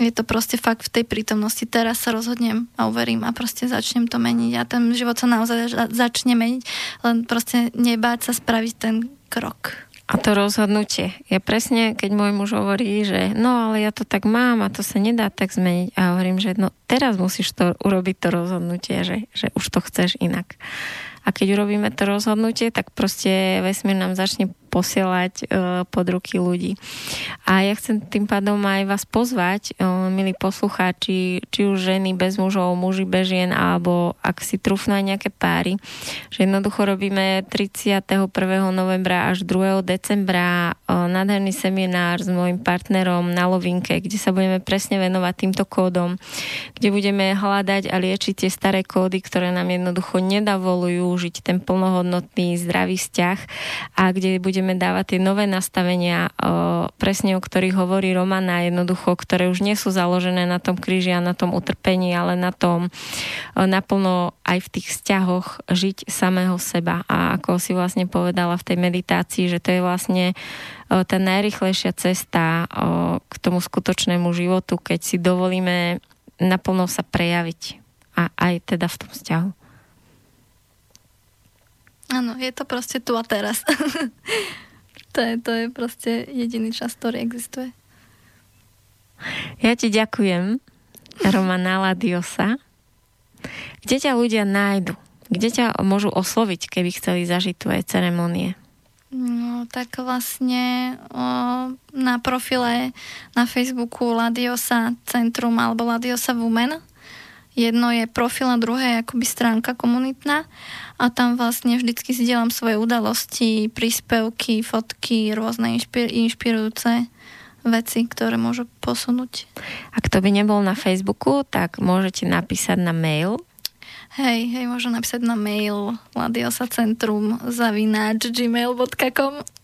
je to proste fakt v tej prítomnosti. Teraz sa rozhodnem a uverím a proste začnem to meniť a ten život sa naozaj začne meniť, len proste nebáť sa spraviť ten krok. A to rozhodnutie. Ja presne, keď môj muž hovorí, že no ale ja to tak mám a to sa nedá tak zmeniť a hovorím, že no teraz musíš to urobiť to rozhodnutie, že, že už to chceš inak. A keď urobíme to rozhodnutie, tak proste vesmír nám začne posielať uh, pod ruky ľudí. A ja chcem tým pádom aj vás pozvať, uh, milí poslucháči, či už ženy bez mužov, muži bez žien, alebo ak si trúfnú aj nejaké páry, že jednoducho robíme 31. novembra až 2. decembra uh, nádherný seminár s môjim partnerom na Lovinke, kde sa budeme presne venovať týmto kódom, kde budeme hľadať a liečiť tie staré kódy, ktoré nám jednoducho nedavolujú žiť ten plnohodnotný zdravý vzťah a kde budeme dávať tie nové nastavenia, presne o ktorých hovorí Romana, jednoducho, ktoré už nie sú založené na tom kríži a na tom utrpení, ale na tom naplno aj v tých vzťahoch žiť samého seba. A ako si vlastne povedala v tej meditácii, že to je vlastne tá najrychlejšia cesta k tomu skutočnému životu, keď si dovolíme naplno sa prejaviť a aj teda v tom vzťahu. Áno, je to proste tu a teraz. [laughs] to, je, to je proste jediný čas, ktorý existuje. Ja ti ďakujem, Romana Ladiosa. Kde ťa ľudia nájdu? Kde ťa môžu osloviť, keby chceli zažiť tvoje ceremonie? No, tak vlastne o, na profile na Facebooku Ladiosa Centrum alebo Ladiosa Women Jedno je profil a druhé je akoby stránka komunitná. A tam vlastne vždycky si delám svoje udalosti, príspevky, fotky, rôzne inšpir- inšpirujúce veci, ktoré môžu posunúť. Ak to by nebol na Facebooku, tak môžete napísať na mail. Hej, hej, môžem napísať na mail ladiosa.centrum zavináč gmail.com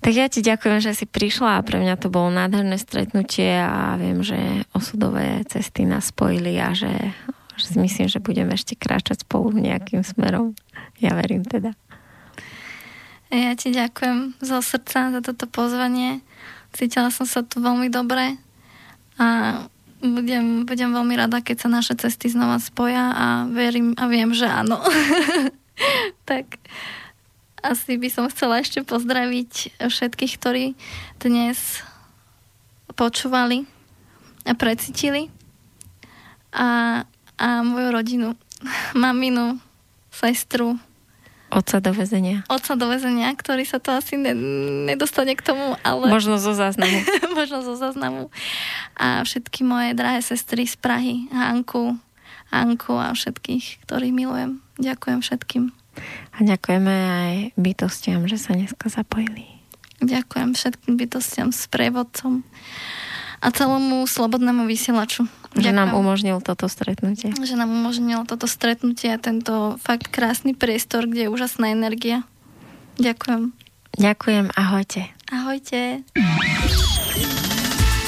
tak ja ti ďakujem, že si prišla a pre mňa to bolo nádherné stretnutie a viem, že osudové cesty nás spojili a že, že myslím, že budeme ešte kráčať spolu nejakým smerom. Ja verím teda. Ja ti ďakujem zo srdca za toto pozvanie. Cítila som sa tu veľmi dobre a budem, budem veľmi rada, keď sa naše cesty znova spoja a verím a viem, že áno. [laughs] tak asi by som chcela ešte pozdraviť všetkých, ktorí dnes počúvali a precítili a, a moju rodinu, [laughs] maminu, sestru, Oca do väzenia. Oca do väzenia, ktorý sa to asi ne, nedostane k tomu, ale... [laughs] Možno zo záznamu. Možno zo záznamu. A všetky moje drahé sestry z Prahy, Hanku, Anku a všetkých, ktorých milujem. Ďakujem všetkým. A ďakujeme aj bytostiam, že sa dneska zapojili. Ďakujem všetkým bytostiam s prevodcom a celomu slobodnému vysielaču. Že Ďakujem. nám umožnil toto stretnutie. Že nám umožnil toto stretnutie a tento fakt krásny priestor, kde je úžasná energia. Ďakujem. Ďakujem, ahojte. Ahojte.